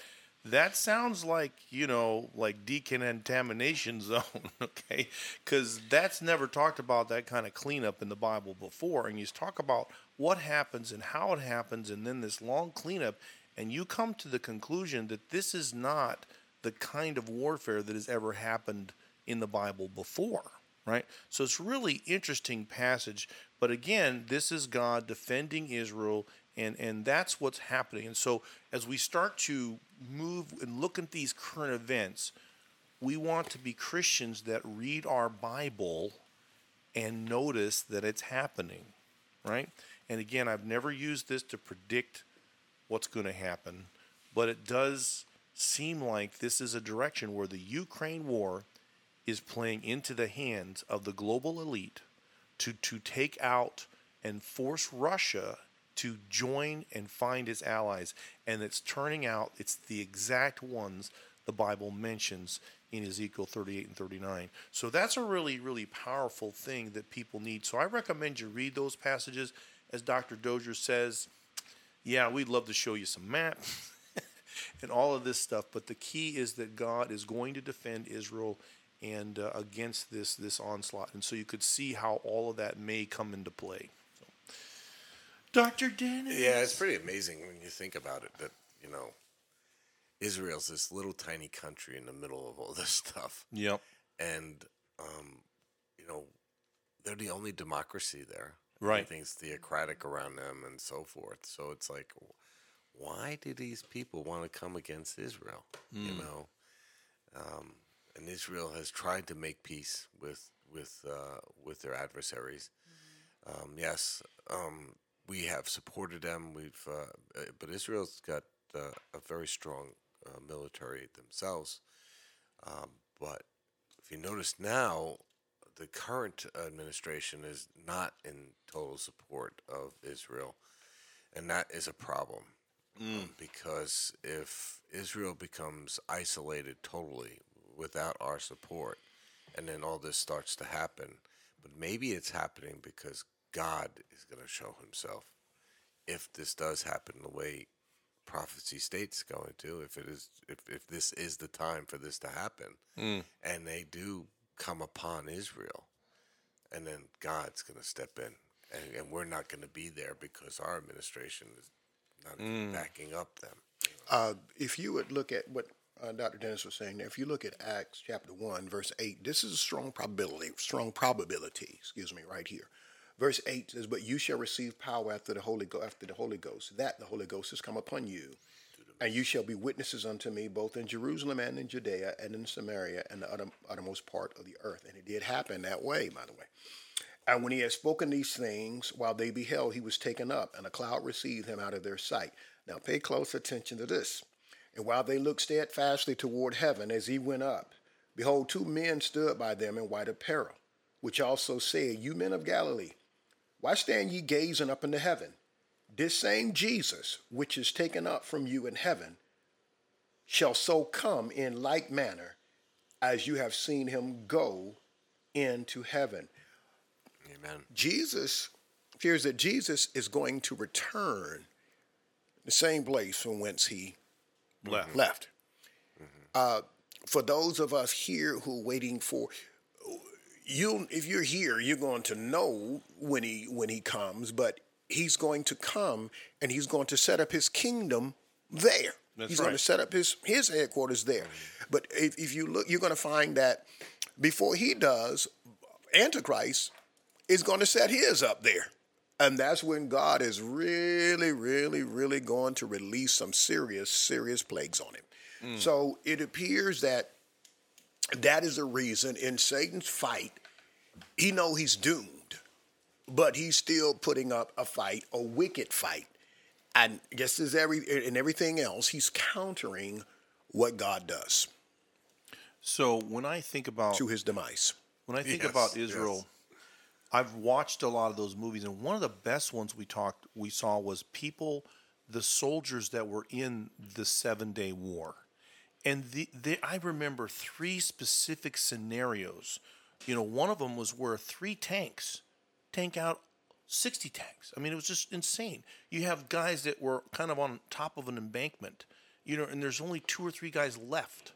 That sounds like you know like decontamination zone okay? Because that's never talked about that kind of cleanup in the bible before. And you talk about what happens and how it happens and then this long cleanup and you come to the conclusion that this is not the kind of warfare that has ever happened in the Bible before, right? So it's really interesting passage. But again, this is God defending Israel, and and that's what's happening. And so as we start to move and look at these current events, we want to be Christians that read our Bible and notice that it's happening, right? And again, I've never used this to predict what's going to happen, but it does seem like this is a direction where the Ukraine war is playing into the hands of the global elite to, to take out and force Russia to join and find its allies. And it's turning out it's the exact ones the Bible mentions in Ezekiel 38 and 39. So that's a really, really powerful thing that people need. So I recommend you read those passages. As Dr. Dozier says, yeah, we'd love to show you some maps and all of this stuff, but the key is that God is going to defend Israel and uh, against this this onslaught. And so you could see how all of that may come into play. So, Dr. Dennis. Yeah, it's pretty amazing when you think about it that, you know, Israel's this little tiny country in the middle of all this stuff. Yep. And, um, you know, they're the only democracy there. Right. Everything's theocratic around them and so forth. So it's like, why do these people want to come against Israel? You know? Um, and Israel has tried to make peace with with uh, with their adversaries. Um, yes, um, we have supported them. We've, uh, uh, but Israel's got uh, a very strong uh, military themselves. Um, but if you notice now, the current administration is not in total support of Israel, and that is a problem. Um, because if Israel becomes isolated totally without our support, and then all this starts to happen, but maybe it's happening because God is going to show Himself. If this does happen the way prophecy states going to, if it is, if, if this is the time for this to happen, and they do come upon Israel, and then God's going to step in, and, and we're not going to be there because our administration is not backing up them. Uh, if you would look at what uh, Dr. Dennis was saying there, if you look at Acts chapter 1, verse 8, this is a strong probability, strong probability, excuse me, right here. Verse 8 says, But you shall receive power after the Holy Ghost, after the Holy Ghost, that the Holy Ghost has come upon you. And you shall be witnesses unto me both in Jerusalem and in Judea and in Samaria and the utter, uttermost part of the earth. And it did happen that way, by the way. And when he had spoken these things, while they beheld, he was taken up, and a cloud received him out of their sight. Now pay close attention to this. And while they looked steadfastly toward heaven as he went up, behold, two men stood by them in white apparel, which also said, You men of Galilee, why stand ye gazing up into heaven? This same Jesus, which is taken up from you in heaven, shall so come in like manner as you have seen him go into heaven. Amen. Jesus fears that Jesus is going to return the same place from whence he Left. left. Uh, for those of us here who are waiting for you, if you're here, you're going to know when he when he comes. But he's going to come and he's going to set up his kingdom there. That's he's going to set up his his headquarters there. Mm-hmm. But if, if you look, you're going to find that before he does, Antichrist is going to set his up there. And that's when God is really, really, really going to release some serious, serious plagues on him. Mm. So it appears that that is the reason in Satan's fight, he know he's doomed, but he's still putting up a fight, a wicked fight. And just as every and everything else, he's countering what God does So when I think about to his demise. when I think Yes, about Israel, I've watched a lot of those movies, and one of the best ones we talked we saw was people, the soldiers that were in the Seven Day War, and the, the I remember three specific scenarios. You know, one of them was where three tanks tank out 60 tanks. I mean, it was just insane. You have guys that were kind of on top of an embankment, you know, and there's only two or three guys left.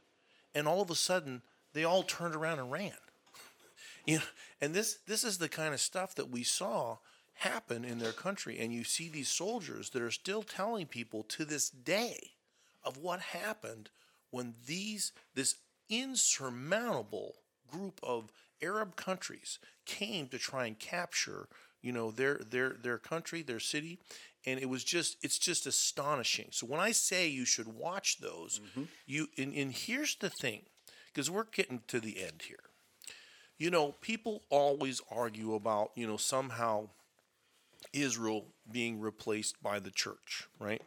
And all of a sudden, they all turned around and ran. You know, and this this is the kind of stuff that we saw happen in their country. And you see these soldiers that are still telling people to this day of what happened when these this insurmountable group of Arab countries came to try and capture, you know, their their their country, their city, and it was just it's just astonishing. So when I say you should watch those, mm-hmm. you and, and here's the thing, because we're getting to the end here. You know, people always argue about, you know, somehow Israel being replaced by the church, right?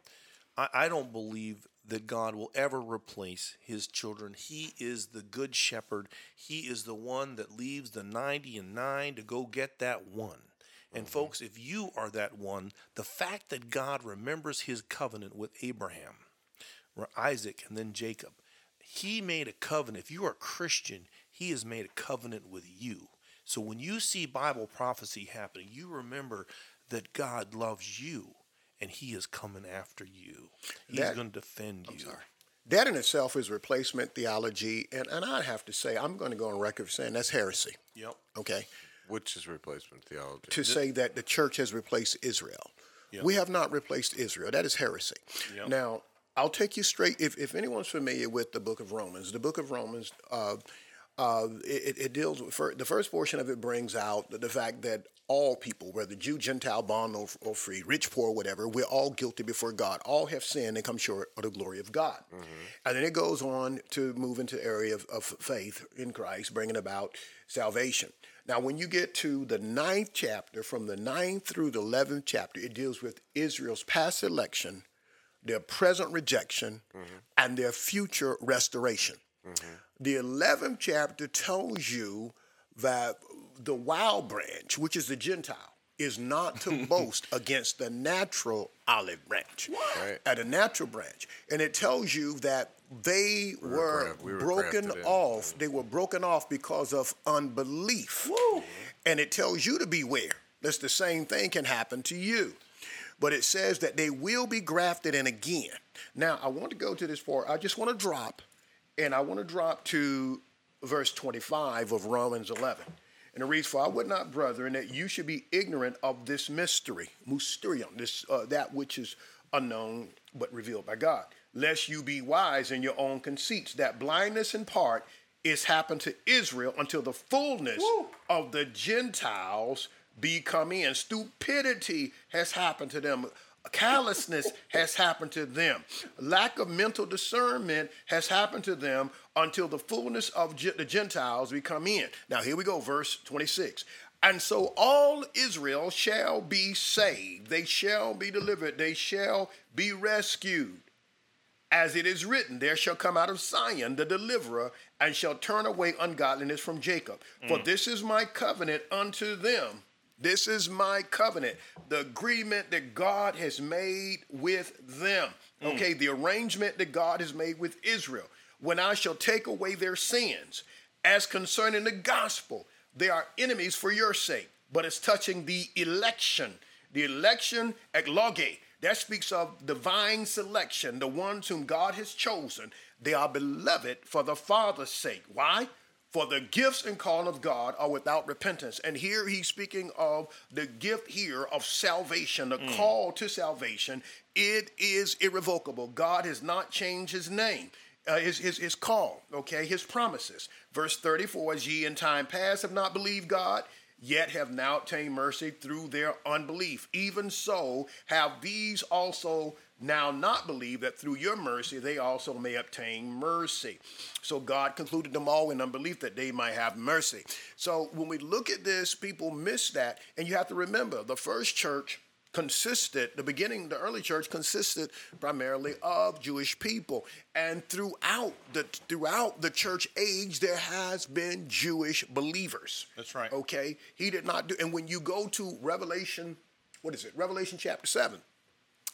I, I don't believe that God will ever replace his children. He is the good shepherd. He is the one that leaves the 90 and 9 to go get that one. And mm-hmm. folks, if you are that one, the fact that God remembers his covenant with Abraham, or Isaac, and then Jacob, he made a covenant. If you are a Christian, he has made a covenant with you. So when you see Bible prophecy happening, you remember that God loves you and he is coming after you. He's That- going to defend you. Sorry. That in itself is replacement theology, and, and I have to say, I'm going to go on record for saying that's heresy. Yep. Okay, Which is replacement theology? to say that the church has replaced Israel. Yeah. We have not replaced Israel. That is heresy. Yep. Now, I'll take you straight. If, if anyone's familiar with the book of Romans, the book of Romans, uh, uh, it, it deals with the first portion of it brings out the, fact that all people, whether Jew, Gentile, bond or, or free, rich, poor, whatever, we're all guilty before God. All have sinned and come short of the glory of God. Mm-hmm. And then it goes on to move into the area of, of faith in Christ, bringing about salvation. Now, when you get to the ninth chapter, from the ninth through the eleventh chapter, it deals with Israel's past election, their present rejection, mm-hmm. and their future restoration. Mm-hmm. The 11th chapter tells you that the wild branch, which is the Gentile, is not to boast against the natural olive branch, Right. at a natural branch. And it tells you that they were were, graft- we were broken grafted in. off. They were broken off because of unbelief. And it tells you to beware. That's the same thing can happen to you. But it says that they will be grafted in again. Now, I want to go to this part. I just want to drop, and I want to drop to verse 25 of Romans 11. And it reads, For I would not, brethren, that you should be ignorant of this mystery, mysterium, this, uh, that which is unknown but revealed by God, lest you be wise in your own conceits, that blindness in part is happened to Israel until the fullness of the Gentiles be come in. Stupidity has happened to them. Callousness has happened to them. Lack of mental discernment has happened to them until the fullness of Ge- the Gentiles be come in. Now, here we go, verse 26. And so all Israel shall be saved, they shall be delivered, they shall be rescued. As it is written, there shall come out of Zion the deliverer, and shall turn away ungodliness from Jacob. For mm. this is my covenant unto them. This is my covenant, the agreement that God has made with them. Hmm. Okay, the arrangement that God has made with Israel. When I shall take away their sins, as concerning the gospel, they are enemies for your sake. But it's touching the election, the election ekloge, that speaks of divine selection, the ones whom God has chosen. They are beloved for the Father's sake. Why? For the gifts and call of God are without repentance. And here he's speaking of the gift here of salvation, the call to salvation. It is irrevocable. God has not changed his name. Uh, his, his, his call, okay, his promises. Verse 34 As ye in time past have not believed God, yet have now obtained mercy through their unbelief. Even so have these also now not believe that through your mercy they also may obtain mercy. So God concluded them all in unbelief that they might have mercy. So when we look at this, people miss that. And you have to remember the first church consisted the beginning the early church consisted primarily of jewish people and throughout the throughout the church age there has been jewish believers That's right. okay he did not do and when you go to revelation what is it revelation chapter 7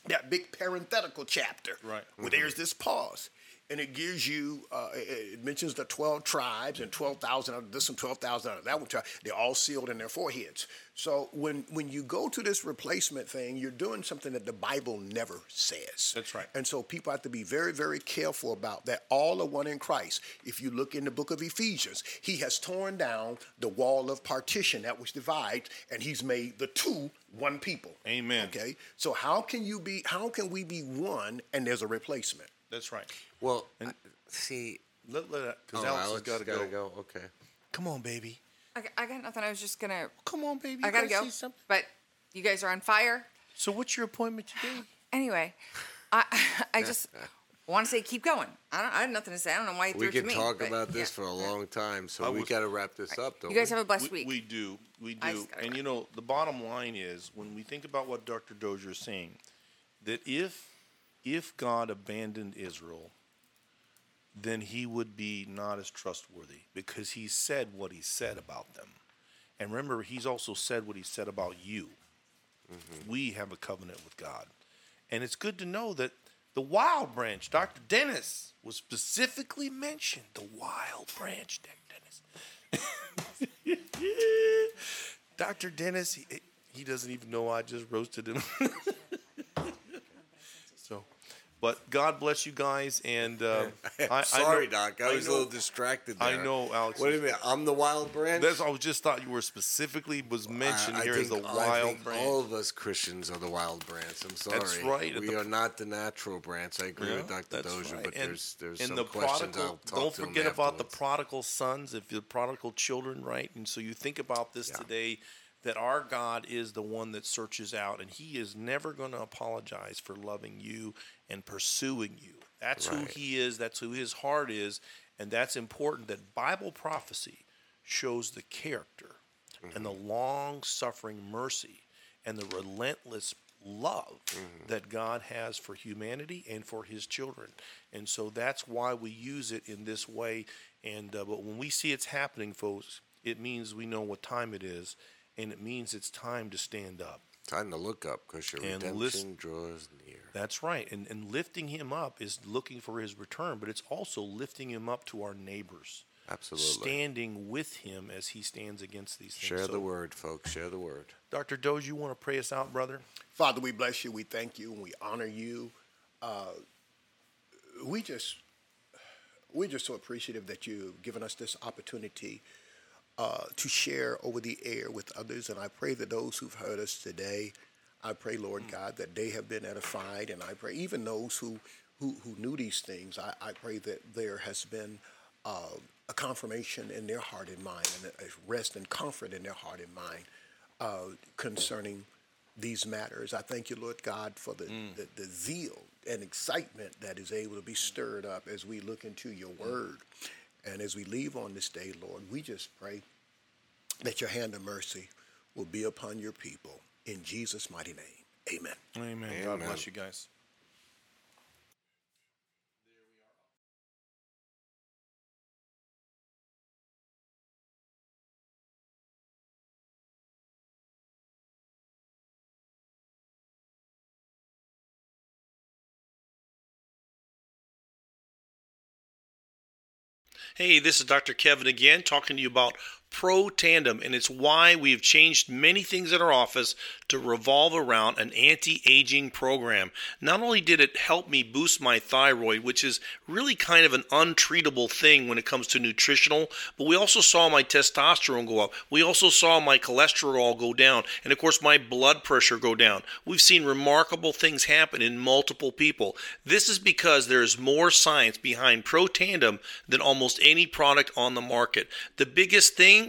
that big parenthetical chapter Right. where there's this pause and it gives you uh, it mentions the 12 tribes and 12,000 out of this and 12,000 out of that one tribe. They're all sealed in their foreheads. So when when you go to this replacement thing you're doing something that the bible never says. That's right. and so people have to be very very careful about that. All are one in christ. If you look in the book of ephesians he has torn down the wall of partition that which divides and he's made the two one people. Amen. okay? So how can you be how can we be one and there's a replacement? That's right. Well, I- see, Let, let, because oh, Alex, has Alex got to gotta go. go. Okay. Come on, baby. I, I got nothing. I was just gonna. Come on, baby. I You gotta go. say something. But you guys are on fire. So, what's your appointment today? Anyway, I I just want to say keep going. I don't. I have nothing to say. I don't know why you threw We it to me. We can me. talk but about this yeah. for a long time, so I we got to wrap this up, don't You guys we? have a blessed we, week. we do. We do. And go. you know, the bottom line is when we think about what Dr. Dozier is saying, that if if God abandoned Israel, then he would be not as trustworthy because he said what he said about them. And remember, he's also said what he said about you. Mm-hmm. We have a covenant with God. And it's good to know that the wild branch, Dr. Dennis, was specifically mentioned. The wild branch, Dr. Dennis. Dr. Dennis, he, he doesn't even know I just roasted him. but God bless you guys. And uh, I, Sorry, I know, Doc. I was know, a little distracted. I know, Alex. Wait a minute. I'm the wild branch. That's I was just thought you were specifically was mentioned I, I here as the I wild think branch. All of us Christians are the wild branch. I'm sorry. That's right. We The- are not the natural branch. I agree with Dr. Dozier, right. but And- there's there's some the questions prodigal, I'll talk don't forget about the prodigal sons if the prodigal children right and so you think about this Yeah. today that our god is the one that searches out and he is never going to apologize for loving you and pursuing you that's who he is that's who his heart is and that's important that bible prophecy shows the character and the Mm-hmm. long suffering mercy and the relentless love Mm-hmm. that God has for humanity and for his children. And so that's why we use it in this way. And uh, but when we see it's happening, folks, it means we know what time it is, and it means it's time to stand up. Time to look up because your And redemption listen- draws near. That's right. And and lifting him up is looking for his return, but it's also lifting him up to our neighbors. Absolutely. Standing with him as he stands against these things. Share So, the word, folks. Share the word. Dr. Doge, you want to pray us out, brother? Father, we bless you, we thank you, and we honor you. Uh, we just, we're just so appreciative that you've given us this opportunity uh, to share over the air with others. And I pray that those who've heard us today, I pray, Lord God, that they have been edified. And I pray even those who who, who knew these things, I, I pray that there has been uh, a confirmation in their heart and mind, and a rest and comfort in their heart and mind uh, concerning these matters. I thank you, Lord God, for the, the, the zeal and excitement that is able to be stirred up as we look into your word. And as we leave on this day, Lord, we just pray that your hand of mercy will be upon your people. In Jesus' mighty name, amen. Amen. God bless you guys. Hey, this is Dr. Kevan again, talking to you about Protandim, and it's why we've changed many things in our office to revolve around an anti aging program. Not only did it help me boost my thyroid, which is really kind of an untreatable thing when it comes to nutritional, but we also saw my testosterone go up. We also saw my cholesterol go down, and of course, my blood pressure go down. We've seen remarkable things happen in multiple people. This is because there is more science behind Protandim than almost any product on the market. The biggest thing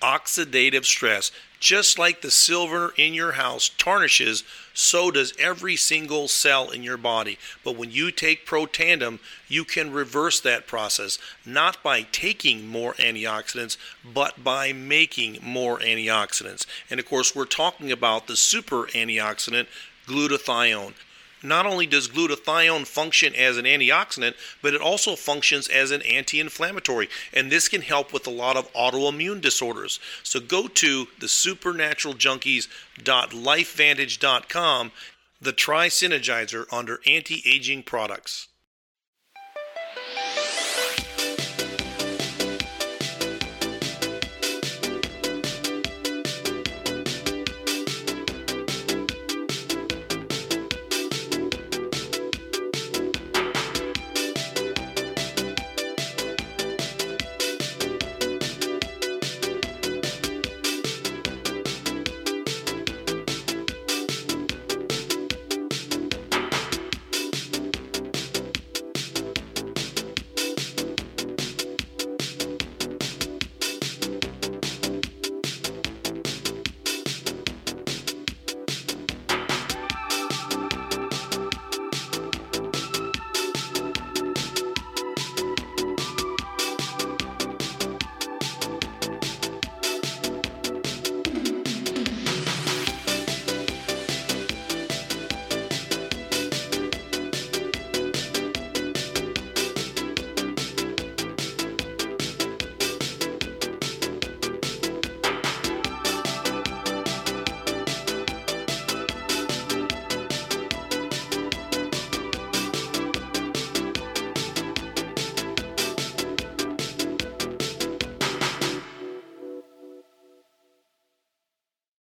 oxidative stress. Just like the silver in your house tarnishes, so does every single cell in your body. But when you take Protandim, you can reverse that process, not by taking more antioxidants, but by making more antioxidants. And of course, we're talking about the super antioxidant, glutathione. Not only does glutathione function as an antioxidant, but it also functions as an anti inflammatory. And this can help with a lot of autoimmune disorders. So go to the supernaturalJunkies.lifevantage.com, the Tri Synergizer under anti aging products.